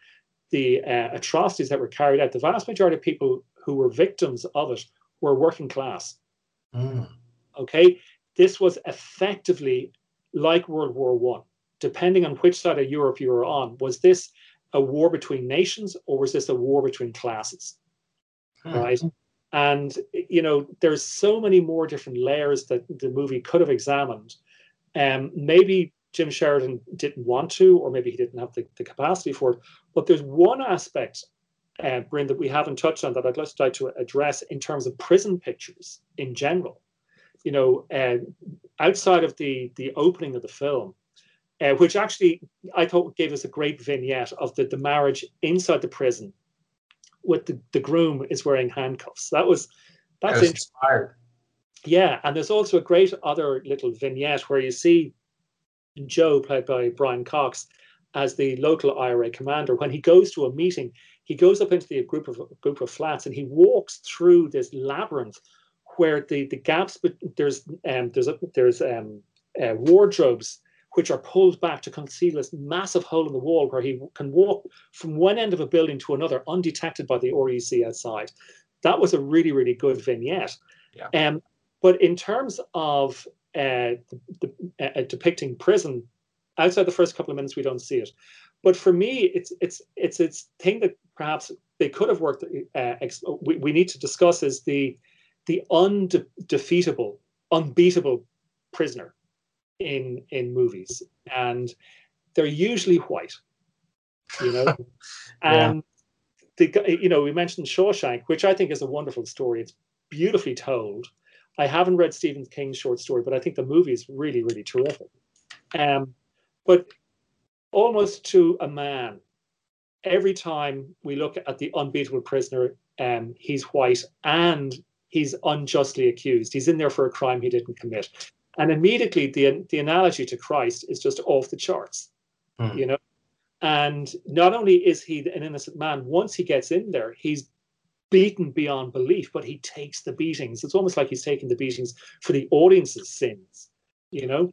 the uh, atrocities that were carried out, the vast majority of people who were victims of it were working class. Mm. Okay, this was effectively like World War One. Depending on which side of Europe you were on, was this a war between nations or was this a war between classes? Mm. Right. And you know, there's so many more different layers that the movie could have examined. Um, maybe Jim Sheridan didn't want to, or maybe he didn't have the, the capacity for it. But there's one aspect, uh, Bryn, that we haven't touched on that I'd just like to address in terms of prison pictures in general. You know, uh, outside of the the opening of the film, uh, which actually I thought gave us a great vignette of the, the marriage inside the prison, with the, the groom is wearing handcuffs. That was that's that inspired. Yeah, and there's also a great other little vignette where you see Joe, played by Brian Cox, as the local IRA commander. When he goes to a meeting, he goes up into the group of group of flats and he walks through this labyrinth where the the gaps but there's um there's a, there's um uh, wardrobes which are pulled back to conceal this massive hole in the wall where he can walk from one end of a building to another undetected by the RUC outside. That was a really, really good vignette. Yeah. Um, but in terms of uh, the, uh, depicting prison, outside the first couple of minutes, we don't see it. But for me, it's it's it's it's thing that perhaps they could have worked. Uh, ex- we, we need to discuss is the the undefeatable, unbeatable prisoner in in movies, and they're usually white. You know, Yeah. and the you know we mentioned Shawshank, which I think is a wonderful story. It's beautifully told. I haven't read Stephen King's short story, but I think the movie is really really terrific. Um, but almost to a man, every time we look at the unbeatable prisoner, um, he's white and he's unjustly accused. He's in there for a crime he didn't commit. And immediately the, the analogy to Christ is just off the charts, Hmm. you know. And not only is he an innocent man, once he gets in there, he's beaten beyond belief, but he takes the beatings. It's almost like he's taking the beatings for the audience's sins, you know.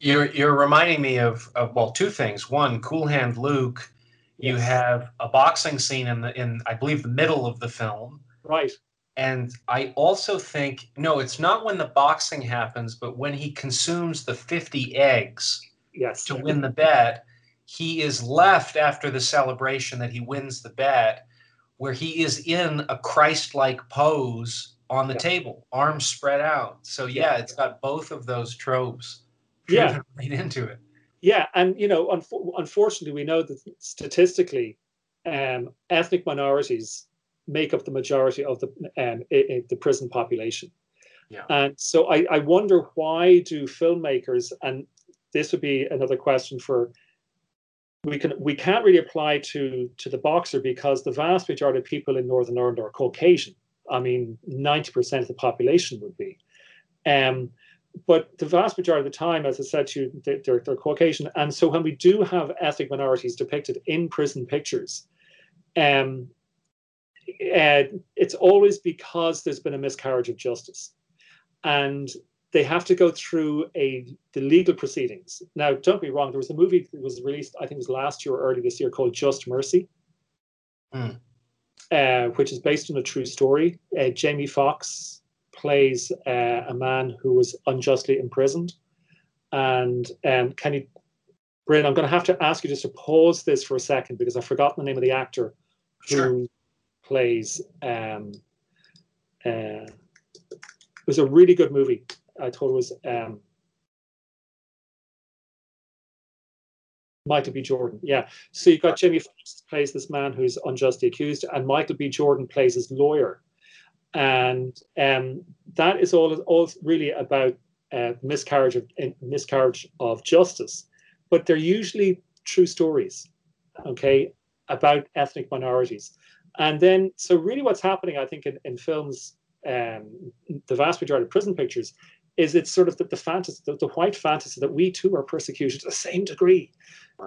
You're you're reminding me of, of well two things. One, Cool Hand Luke. You have a boxing scene in the in I believe the middle of the film. Right. And I also think no, it's not when the boxing happens, but when he consumes the 50 eggs Yes. to win the bet, he is left after the celebration that he wins the bet, where he is in a Christ-like pose on the Yeah. table, arms spread out. So yeah, it's got both of those tropes Yeah. right into it. Yeah, and you know, unfo- unfortunately, we know that statistically, um, ethnic minorities make up the majority of the um, i- i- the prison population. Yeah. And so I, I wonder why do filmmakers, and this would be another question for we can we can't really apply to to the boxer because the vast majority of people in Northern Ireland are Caucasian. I mean, ninety percent of the population would be. Um, but the vast majority of the time, as I said to you, they- they're, they're Caucasian. And so when we do have ethnic minorities depicted in prison pictures, um, uh, it's always because there's been a miscarriage of justice. And they have to go through a the legal proceedings. Now, don't be wrong, there was a movie that was released, I think it was last year or early this year, called Just Mercy. Hmm. Uh, which is based on a true story. Uh, Jamie Foxx plays uh, a man who was unjustly imprisoned. And um, can you, Bryn, I'm going to have to ask you just to pause this for a second because I've forgotten the name of the actor who Sure. Plays. Um, uh, it was a really good movie. I thought it was um, Michael B. Jordan. Yeah. So you've got Jamie Foxx plays this man who's unjustly accused, and Michael B. Jordan plays his lawyer. And um, that is all, all really about uh, miscarriage of miscarriage of justice. But they're usually true stories, okay, about ethnic minorities. And then, so really, what's happening, I think, in, in films, um, the vast majority of prison pictures, is it's sort of the, the fantasy, the, the white fantasy that we too are persecuted to the same degree.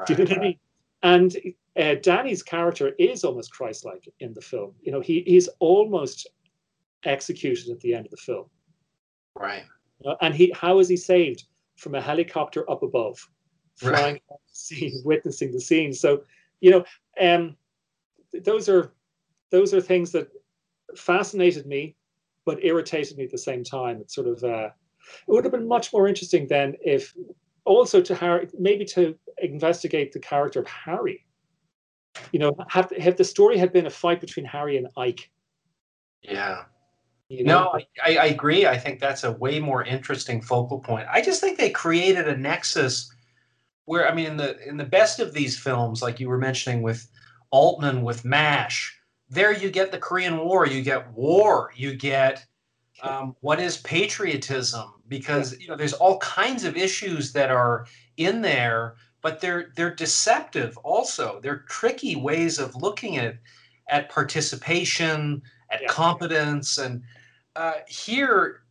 Do you know what I mean? And uh, Danny's character is almost Christ-like in the film. You know, he he's almost executed at the end of the film. Right. Uh, and he, how is he saved from a helicopter up above, flying Right. scene, witnessing the scene? So, you know, um, those are those are things that fascinated me, but irritated me at the same time. It's sort of uh, it would have been much more interesting then if also to Harry maybe to investigate the character of Harry. You know, have have the story had been a fight between Harry and Ike. Yeah. You know? No, I, I agree. I think that's a way more interesting focal point. I just think they created a nexus where I mean in the in the best of these films, like you were mentioning with Altman with MASH, there you get the Korean War, you get war, you get um, what is patriotism because you know there's all kinds of issues that are in there, but they're they're deceptive also. They're tricky ways of looking at at participation, at Yeah. competence, and uh, here,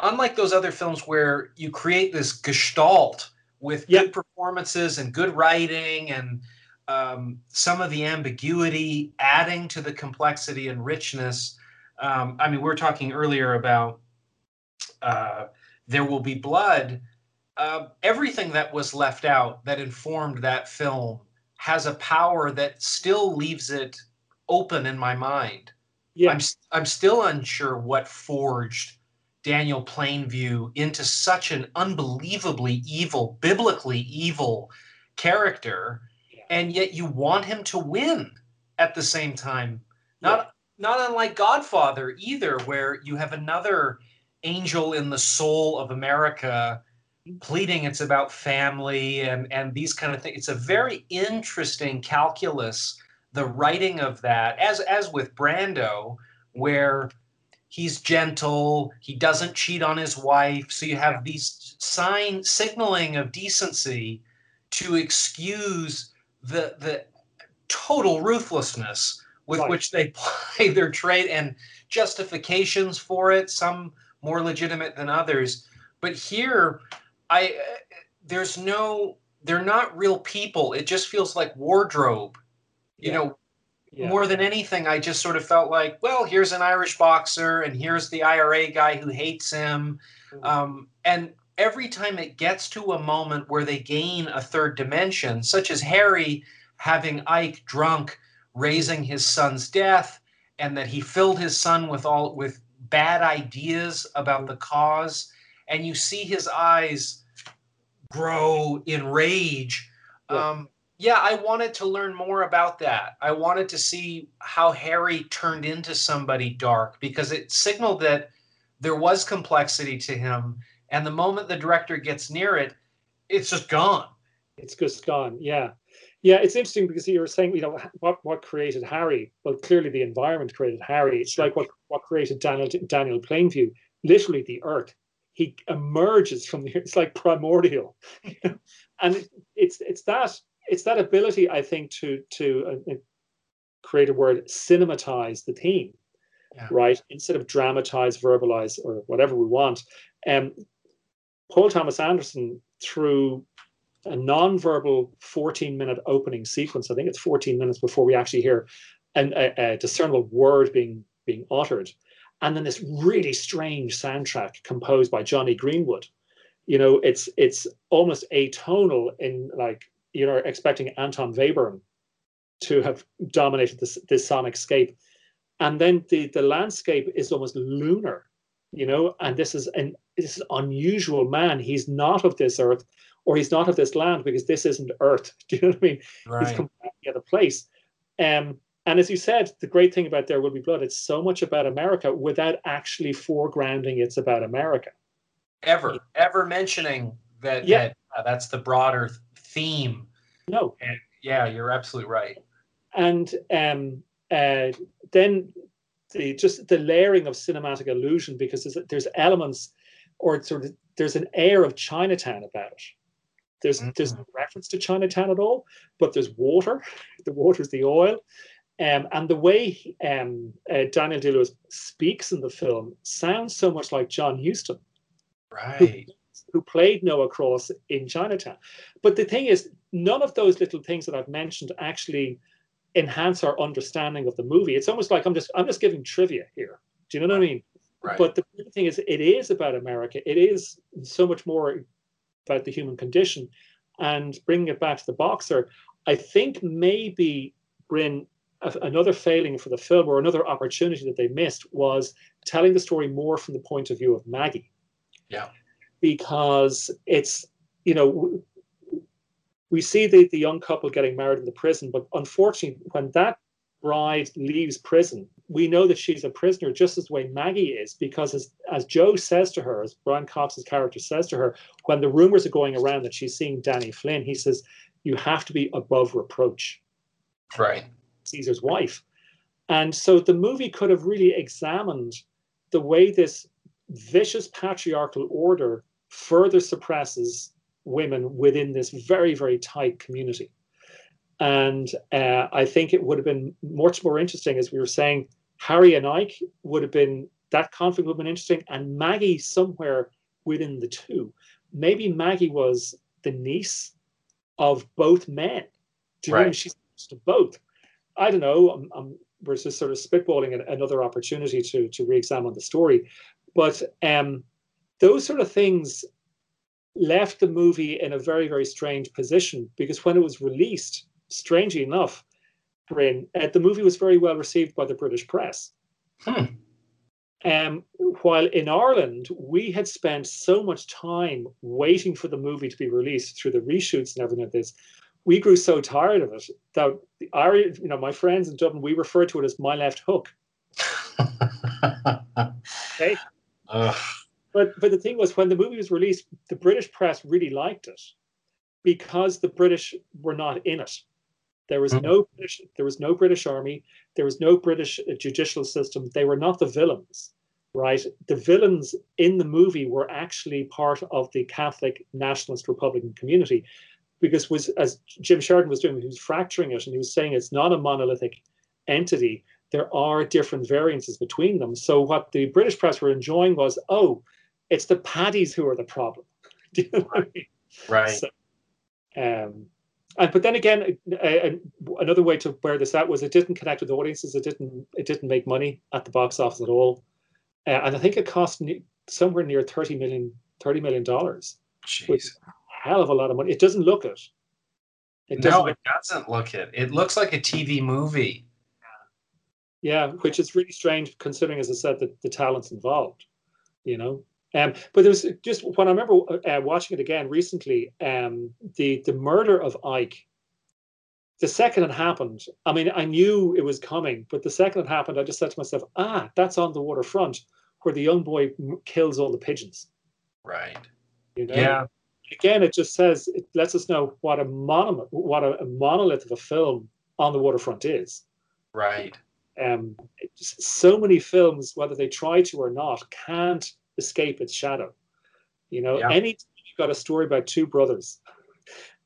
unlike those other films where you create this gestalt with Yeah. good performances and good writing and um, some of the ambiguity adding to the complexity and richness. Um, I mean, we were talking earlier about uh, There Will Be Blood. uh, everything that was left out that informed that film has a power that still leaves it open in my mind. Yeah. I'm I'm still unsure what forged Daniel Plainview into such an unbelievably evil, biblically evil character, and yet you want him to win at the same time. Not not unlike Godfather either, where you have another angel in the soul of America pleading it's about family and and these kind of things. It's a very interesting calculus, the writing of that, as as with Brando, where he's gentle, he doesn't cheat on his wife, so you have these sign signaling of decency to excuse the the total ruthlessness with Right. which they play their trade and justifications for it, some more legitimate than others. But here, I uh, there's no they're not real people. It just feels like wardrobe. You Yeah. know, Yeah. more than anything, I just sort of felt like, well, here's an Irish boxer, and here's the IRA guy who hates him. Um, and every time it gets to a moment where they gain a third dimension, such as Harry having Ike drunk, raising his son's death, and that he filled his son with all with bad ideas about the cause, and you see his eyes grow in rage. Yeah. Um, yeah, I wanted to learn more about that. I wanted to see how Harry turned into somebody dark because it signaled that there was complexity to him. And the moment the director gets near it, it's just gone. it's just gone. Yeah, yeah. It's interesting because you were saying, you know, what what created Harry? Well, clearly the environment created Harry. It's like what what created Daniel Daniel Plainview. Literally, the earth. He emerges from the. It's like primordial, and it, it's it's that it's that ability I think to to uh, uh, create a word cinematize the theme, Yeah. right? Instead of dramatize, verbalize, or whatever we want. Um, Paul Thomas Anderson through a non-verbal 14 minute opening sequence. I think it's 14 minutes before we actually hear an, a, a discernible word being being uttered, and then this really strange soundtrack composed by Jonny Greenwood. You know, it's it's almost atonal in like you know expecting Anton Webern to have dominated this this sonic scape, and then the the landscape is almost lunar. You know, and this is an this is unusual man. He's not of this earth or he's not of this land because this isn't Earth. Do you know what I mean? He's Right. from the other place. Um, and as you said, the great thing about There Will Be Blood, it's so much about America without actually foregrounding it's about America. Ever, ever mentioning that, Yeah. that uh, that's the broader theme. No. And yeah, you're absolutely right. And um, uh, then the just the layering of cinematic illusion because there's, there's elements or sort of there's an air of Chinatown about it. There's there's no reference to Chinatown at all, but there's water. The water is the oil. Um, and the way um, uh, Daniel Day Lewis speaks in the film sounds so much like John Huston, Right. who played Noah Cross in Chinatown. But the thing is, none of those little things that I've mentioned actually enhance our understanding of the movie. It's almost like I'm just I'm just giving trivia here. Do you know what I mean? Right. But the thing is, it is about America. It is so much more about the human condition. And bringing it back to the boxer, I think maybe Bryn, a- another failing for the film or another opportunity that they missed was telling the story more from the point of view of Maggie yeah. because it's you know we see the, the young couple getting married in the prison but unfortunately when that bride leaves prison we know that she's a prisoner just as the way maggie is because as, as joe says to her as brian cox's character says to her when the rumors are going around that she's seeing danny flynn he says you have to be above reproach Right. Caesar's wife. And so the movie could have really examined the way this vicious patriarchal order further suppresses women within this very, very tight community. And uh, I think it would have been much more interesting, as we were saying, Harry and Ike would have been, that conflict would have been interesting, and Maggie somewhere within the two. Maybe Maggie was the niece of both men. Do you know mean? She's to both. I don't know. I'm, I'm, we're just sort of spitballing an, another opportunity to to re-examine the story, but um, those sort of things left the movie in a very, very strange position because when it was released, strangely enough, Bryn, uh, the movie was very well received by the British press. Hmm. Um, while in Ireland, we had spent so much time waiting for the movie to be released through the reshoots and everything like this, we grew so tired of it that the Irish, you know, my friends in Dublin, we refer to it as my left hook. okay. Ugh. But but the thing was, when the movie was released, the British press really liked it because the British were not in it. There was Mhm. no British, there was no British army, there was no British uh, judicial system. They were not the villains, right? The villains in the movie were actually part of the Catholic nationalist Republican community, because was as Jim Sheridan was doing, he was fracturing it and he was saying it's not a monolithic entity. There are different variances between them. So what the British press were enjoying was, oh, it's the paddies who are the problem. Do you know what I mean? Right. So, um, and but then again, uh, another way to wear this out was it didn't connect with audiences. It didn't. It didn't make money at the box office at all, uh, and I think it cost ne- somewhere near 30 million 30 million dollars, which Jeez. is a hell of a lot of money. It doesn't look it. It doesn't No, look, it doesn't look it. It looks like a TV movie. yeah, which is really strange considering, as I said, the, the talents involved. You know, um, but there was just when I remember uh, watching it again recently, um, the the murder of Ike. The second it happened, I mean, I knew it was coming, but the second it happened, I just said to myself, "Ah, that's on the waterfront, where the young boy m- kills all the pigeons." Right. You know? Yeah. Again, it just says it lets us know what a monument, what a, a monolith of a film on the waterfront is. Right. Um, it so many films, whether they try to or not, can't escape its shadow. You know, Yeah. anytime you've got a story about two brothers,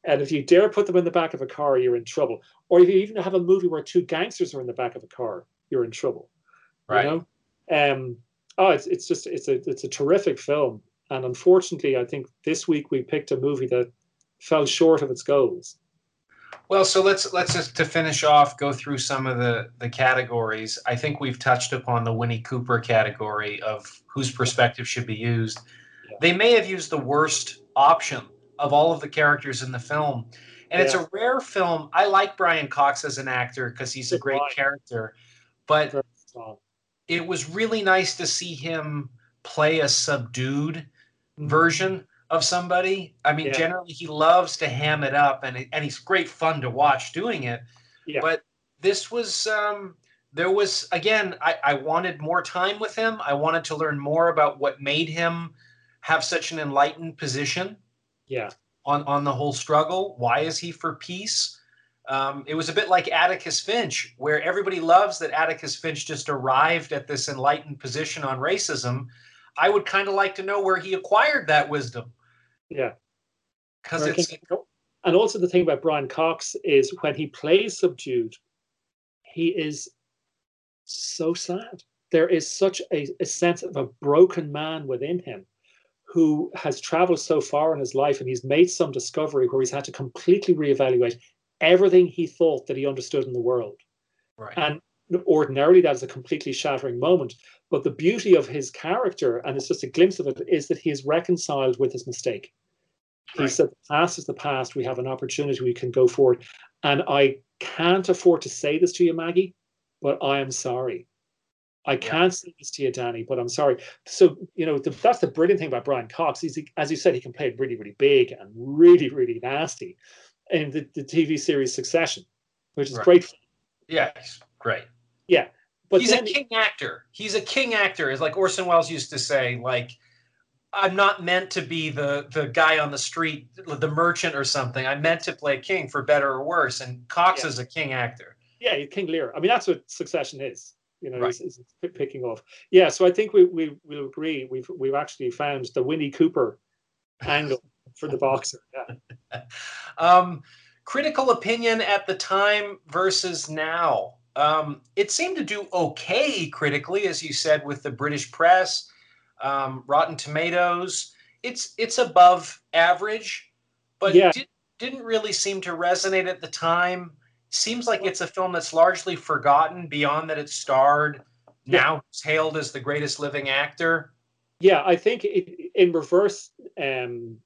and if you dare put them in the back of a car, you're in trouble. Or if you even have a movie where two gangsters are in the back of a car, you're in trouble. Right. You know? Um, oh, it's it's just it's a it's a terrific film, and unfortunately, I think this week we picked a movie that fell short of its goals. Well, so let's let's just to finish off go through some of the the categories. I think we've touched upon the Winnie Cooper category of whose perspective should be used. Yeah. They may have used the worst option of all of the characters in the film. And it's a rare film. I like Brian Cox as an actor because he's a great character. But it was really nice to see him play a subdued Mhm. version of somebody. I mean, Yeah. generally he loves to ham it up, and and he's great fun to watch doing it. Yeah. But this was um, there was again. I, I wanted more time with him. I wanted to learn more about what made him have such an enlightened position Yeah. on on the whole struggle. Why is he for peace? Um, it was a bit like Atticus Finch, where everybody loves that Atticus Finch just arrived at this enlightened position on racism. I would kind of like to know where he acquired that wisdom Yeah. because it's and also the thing about Brian Cox is when he plays subdued, he is so sad. There is such a, a sense of a broken man within him who has traveled so far in his life and he's made some discovery where he's had to completely reevaluate everything he thought that he understood in the world. right. And ordinarily, that is a completely shattering moment. But the beauty of his character, and it's just a glimpse of it, is that he is reconciled with his mistake. He Right. said, The past is the past. We have an opportunity. We can go forward. And I can't afford to say this to you, Maggie, but I am sorry. I can't say this to you, Danny, but I'm sorry. So, you know, the, that's the brilliant thing about Brian Cox. He's, as you said, he can play it really, really big and really, really nasty in the, the TV series Succession, which is Right. great. yeah, he's great. Yeah. But he's then, a king actor. He's a king actor, is like Orson Welles used to say. Like, I'm not meant to be the the guy on the street, the merchant or something. I'm meant to play king for better or worse. And Cox Yeah. is a king actor. yeah, King Lear. I mean, that's what Succession is. You know, Right. is, is picking off. Yeah, so I think we we will agree. We've we've actually found the Winnie Cooper angle for the boxer. Yeah. Um, critical opinion at the time versus now. Um, it seemed to do okay critically, as you said, with the British press, um, Rotten Tomatoes. It's it's above average, but Yeah. did, didn't really seem to resonate at the time. Seems like it's a film that's largely forgotten beyond that it starred. Yeah. Now it's hailed as the greatest living actor. Yeah, I think it, in reverse, um,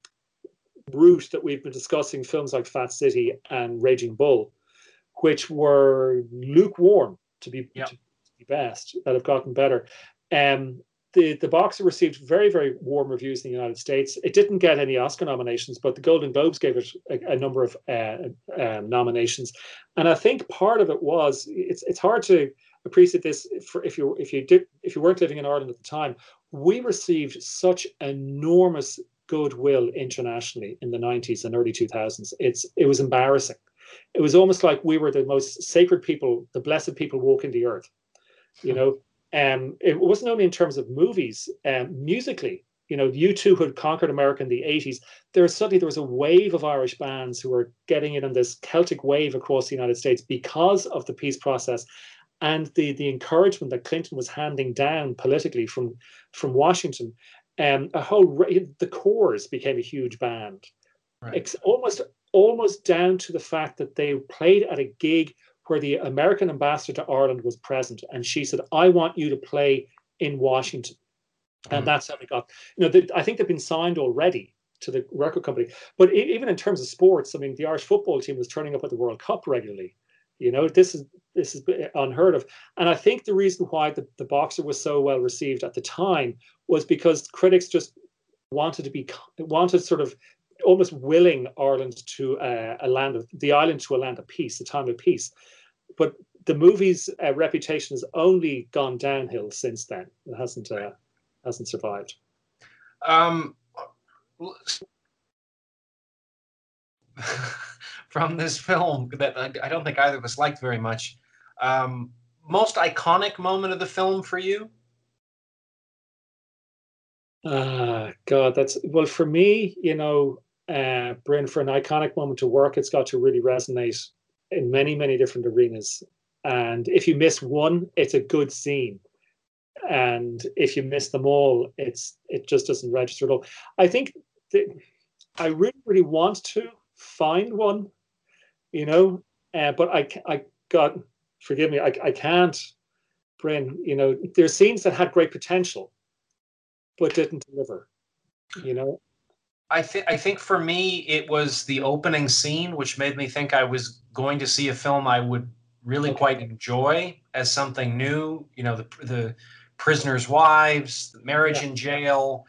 route that we've been discussing films like Fat City and Raging Bull, which were lukewarm to be, Yep. to be best, that have gotten better. Um, the the boxer received very very warm reviews in the United States. It didn't get any Oscar nominations, but the Golden Globes gave it a, a number of uh, um, nominations, and I think part of it was it's it's hard to appreciate this for if you if you did if you weren't living in Ireland at the time. We received such enormous goodwill internationally in the 90s and early 2000s. It's it was embarrassing. It was almost like we were the most sacred people, the blessed people walking the earth. You know, um, it wasn't only in terms of movies, um, musically. You know, U2 who had conquered America in the 80s, there was suddenly there was a wave of Irish bands who were getting in on this Celtic wave across the United States because of the peace process and the the encouragement that Clinton was handing down politically from from Washington. Um, a whole the Corrs became a huge band, Right. Ex- almost almost down to the fact that they played at a gig where the American ambassador to Ireland was present, and she said, "I want you to play in Washington," and Mhm. that's how we got. You know, the, I think they've been signed already to the record company. But e- even in terms of sports, I mean, the Irish football team was turning up at the World Cup regularly. You know, this is this is unheard of. And I think the reason why the, the boxer was so well received at the time was because critics just wanted to be wanted sort of almost willing Ireland to uh, a land of the island to a land of peace, a time of peace. But the movie's uh, reputation has only gone downhill since then. It hasn't uh, hasn't survived. Um, from this film that I, I don't think either of us liked very much. Um, most iconic moment of the film for you? Ah, God, that's well for me. You know, uh, Bryn, for an iconic moment to work, it's got to really resonate in many, many different arenas. And if you miss one, it's a good scene. And if you miss them all, it's it just doesn't register at all. I think that I really, really want to find one, you know, uh, but I, I got, forgive me, I, I can't, Bryn. You know, there's scenes that had great potential, but didn't deliver. You know, I think I think for me it was the opening scene, which made me think I was going to see a film I would really Okay. quite enjoy as something new. You know, the the prisoners' wives, the marriage Yeah. in jail,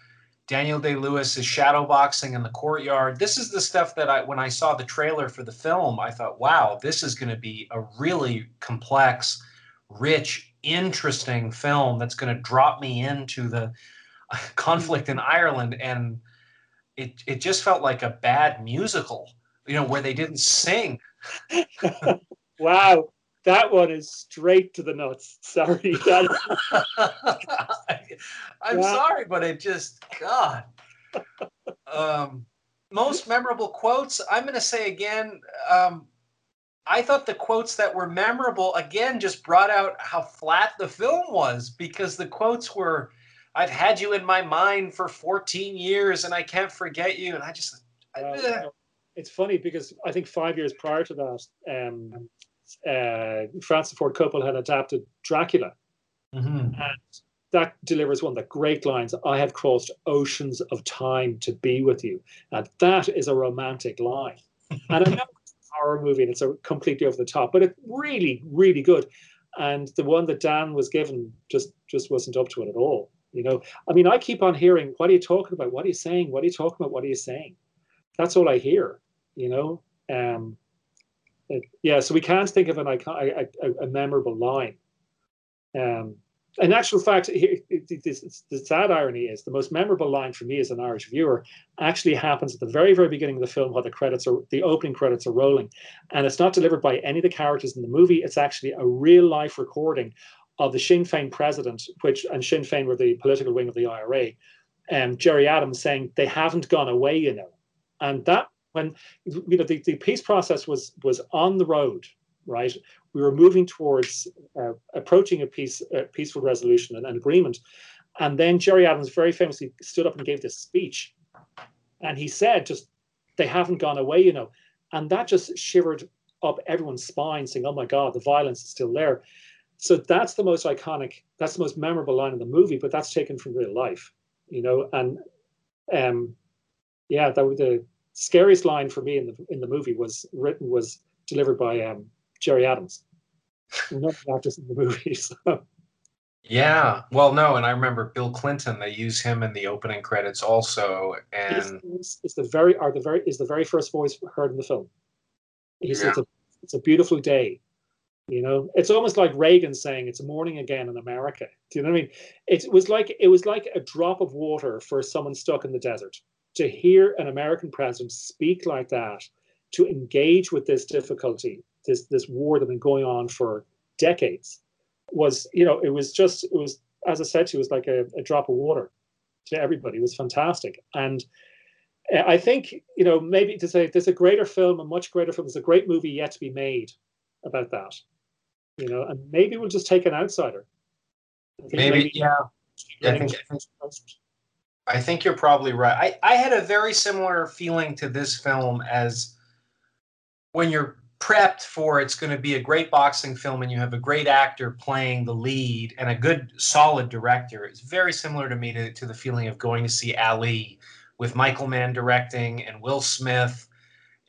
Daniel Day Lewis is shadowboxing in the courtyard. This is the stuff that I when I saw the trailer for the film, I thought, wow, this is going to be a really complex, rich, interesting film that's going to drop me into the conflict in Ireland and it it just felt like a bad musical, you know, where they didn't sing. wow, that one is straight to the nuts. Sorry, I'm Wow. sorry, but it just God. Um, most memorable quotes. I'm going to say again. Um, I thought the quotes that were memorable again just brought out how flat the film was because the quotes were, "I've had you in my mind for 14 years and I can't forget you," and I just. You know, it's funny because I think five years prior to that, um, uh, Francis Ford Coppola had adapted Dracula, Mhm. and that delivers one of the great lines I have crossed oceans of time to be with you. And that is a romantic line. And I know it's a horror movie and it's a completely over the top, but it's really, really good. And the one that Dan was given just just wasn't up to it at all. You know, I mean, I keep on hearing, what are you talking about? What are you saying? What are you talking about? What are you saying? That's all I hear, you know. Um, it- yeah, so we can't think of an icon, a, a, memorable line. Um, in actual fact, it- it- the sad irony is the most memorable line for me as an Irish viewer actually happens at the very, very beginning of the film, while the credits are the opening credits are rolling, and it's not delivered by any of the characters in the movie. It's actually a real life recording of the Sinn Féin president, which and Sinn Féin were the political wing of the IRA, and Gerry Adams saying they haven't gone away, you know, and that when you know the, the peace process was was on the road, right? We were moving towards uh, approaching a peace a peaceful resolution and an agreement, and then Gerry Adams very famously stood up and gave this speech, and he said, "Just they haven't gone away, you know," and that just shivered up everyone's spine, saying, "Oh my God, the violence is still there." So that's the most iconic, that's the most memorable line in the movie, but that's taken from real life, you know. And um, yeah, that was the scariest line for me in the in the movie was written was delivered by um, Gerry Adams. not actors in the movie. So. Yeah. Well, no, and I remember Bill Clinton. They use him in the opening credits also, and It's, it's the very are the very is the very first voice heard in the film. He Yeah. it's, a, it's a beautiful day. You know, it's almost like Reagan saying it's morning again in America. Do you know what I mean? It was like it was like a drop of water for someone stuck in the desert to hear an American president speak like that, to engage with this difficulty, this this war that had been going on for decades, was you know it was just it was as I said it was like a, a drop of water to everybody. It was fantastic, and uh, I think you know maybe to say there's a greater film, a much greater film. There's a great movie yet to be made about that, you know, and maybe we'll just take an outsider. I think maybe, yeah. I think, I think you're probably right. I, I had a very similar feeling to this film as when you're prepped for it's going to be a great boxing film and you have a great actor playing the lead and a good solid director. It's very similar to me to, to the feeling of going to see Ali with Michael Mann directing and Will Smith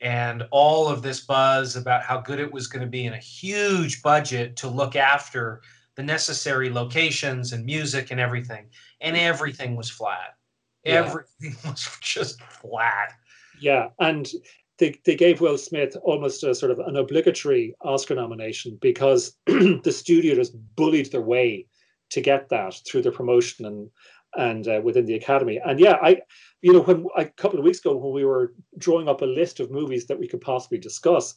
and all of this buzz about how good it was going to be in a huge budget to look after the necessary locations and music and everything. And everything was flat. Yeah. Everything was just flat. Yeah, and they, they gave Will Smith almost a sort of an obligatory Oscar nomination because the studio just bullied their way to get that through their promotion and and uh, within the academy. And yeah, I, you know, when a couple of weeks ago when we were drawing up a list of movies that we could possibly discuss,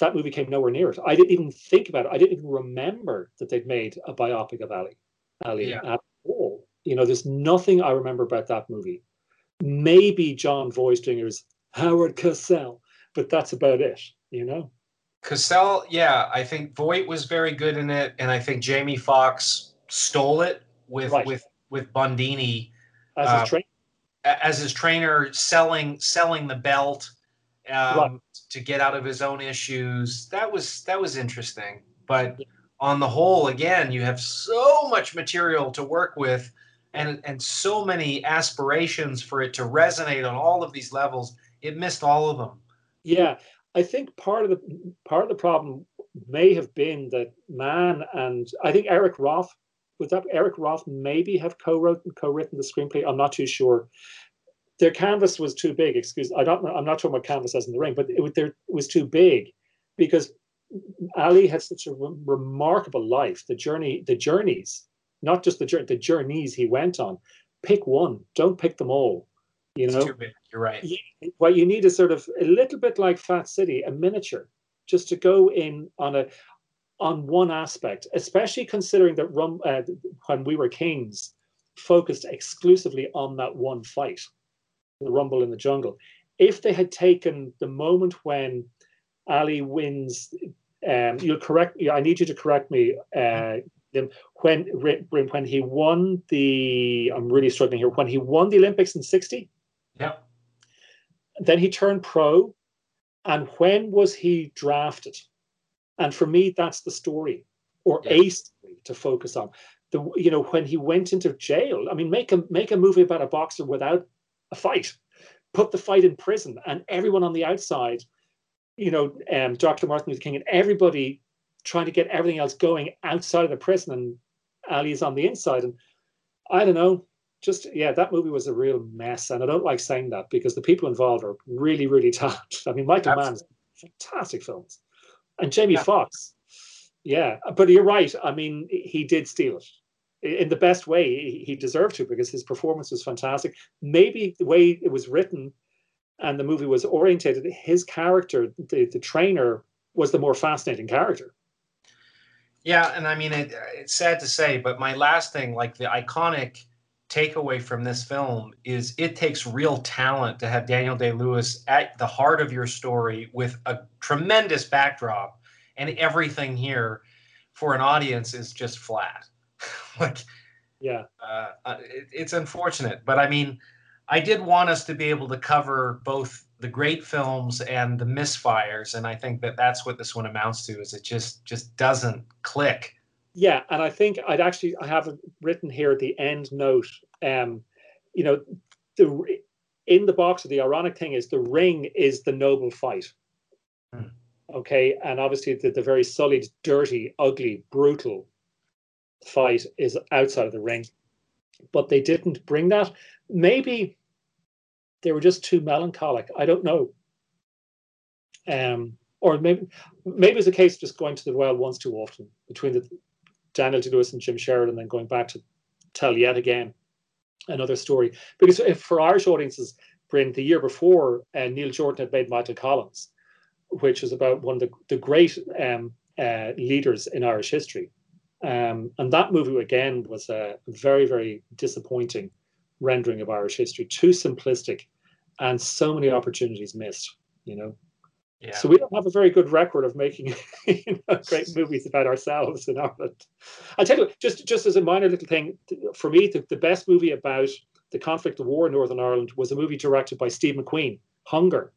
that movie came nowhere near it. I didn't even think about it. I didn't even remember that they'd made a biopic of Ali, Ali Yeah. at all. You know, there's nothing I remember about that movie. Maybe John Voistinger's Howard Cosell, but that's about it. You know. Cosell, yeah, I think Voight was very good in it, and I think Jamie Foxx stole it with Right. with with Bundini As Uh, his train. a- as his trainer selling selling the belt um, Right. to get out of his own issues. That was that was interesting, but on the whole, again, you have so much material to work with, and and so many aspirations for it to resonate on all of these levels. It missed all of them. Yeah, I think part of the part of the problem may have been that Mann and I think Eric Roth would that Eric Roth maybe have co-wrote and co-written the screenplay. I'm not too sure. Their canvas was too big. Excuse, I don't. I'm not talking about canvas as in the ring, but it, was- there- it was too big because Ali had such a re- remarkable life. The journey, the journeys, not just the journey, the journeys he went on. Pick one. Don't pick them all. You It's know. You're right. what you need is sort of a little bit like Fat City, a miniature, just to go in on a on one aspect, especially considering that Rum, uh, when we were kings, focused exclusively on that one fight, the Rumble in the Jungle. If they had taken the moment when Ali wins, um, you'll correct. I need you to correct me. Uh, when when he won the, I'm really struggling here. When he won the Olympics in '60 yeah. then he turned pro and when was he drafted and for me that's the story or Yeah. a story to focus on the you know when he went into jail i mean make a make a movie about a boxer without a fight put the fight in prison and everyone on the outside you know um, dr martin luther king and everybody trying to get everything else going outside of the prison and ali is on the inside and i don't know just yeah, that movie was a real mess, and I don't like saying that because the people involved are really, really talented. I mean, Michael Mann's fantastic films, and Jamie Yeah. Foxx, yeah. But you're right. I mean, he did steal it in the best way. He- He deserved to because his performance was fantastic. Maybe the way it was written and the movie was orientated, his character, the the trainer, was the more fascinating character. Yeah, and I mean, it, it's sad to say, but my last thing, like the iconic takeaway from this film, is it takes real talent to have Daniel Day Lewis at the heart of your story with a tremendous backdrop, and everything here for an audience is just flat. like, Yeah. uh, uh, it, it's unfortunate, but I mean, I did want us to be able to cover both the great films and the misfires, and I think that that's what this one amounts to. Is it just just doesn't click? Yeah, and I think I'd actually I have it written here at the end note. Um, you know, the in the boxer, the ironic thing is the ring is the noble fight. Hmm. Okay, and obviously the, the very sullied, dirty, ugly, brutal fight is outside of the ring. But they didn't bring that. Maybe they were just too melancholic. I don't know. Um, or maybe maybe it's a case of just going to the well once too often between the Daniel Day Lewis and Jim Sheridan, and then going back to tell yet again another story. Because for Irish audiences, Bryn, the year before, uh, Neil Jordan had made Michael Collins, which is about one of the, the great um, uh, leaders in Irish history. Um, and that movie, again, was a very, very disappointing rendering of Irish history, too simplistic, and so many opportunities missed, you know. Yeah. So we don't have a very good record of making you know, great movies about ourselves in Ireland. I'll tell you, just just as a minor little thing, for me, the, the best movie about the conflict, the war in Northern Ireland, was a movie directed by Steve McQueen, Hunger.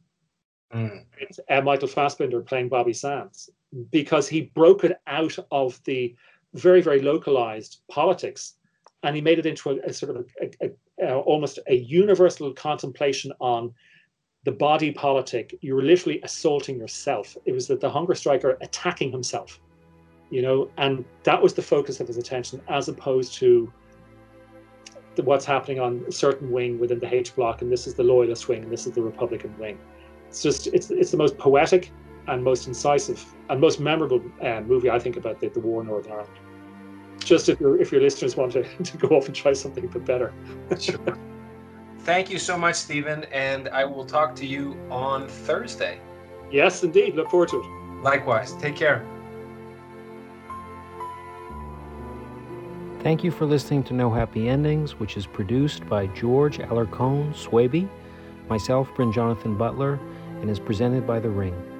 Mm. Uh, Michael Fassbender playing Bobby Sands, because he broke it out of the very very localized politics, and he made it into a, a sort of a, a, a, almost a universal contemplation on the body politic, you were literally assaulting yourself. It was that the hunger striker attacking himself, you know, and that was the focus of his attention, as opposed to the, what's happening on a certain wing within the H block, and this is the loyalist wing, and this is the Republican wing. It's just it's it's the most poetic and most incisive and most memorable uh, movie I think about the, the war in Northern Ireland. Just if your if your listeners want to, to go off and try something a bit better. Sure. Thank you so much, Stephen, and I will talk to you on Thursday. Yes, indeed. Look forward to it. Likewise. Take care. Thank you for listening to No Happy Endings, which is produced by George Alarcone Swaby, myself, Bryn Jonathan Butler, and is presented by The Ring.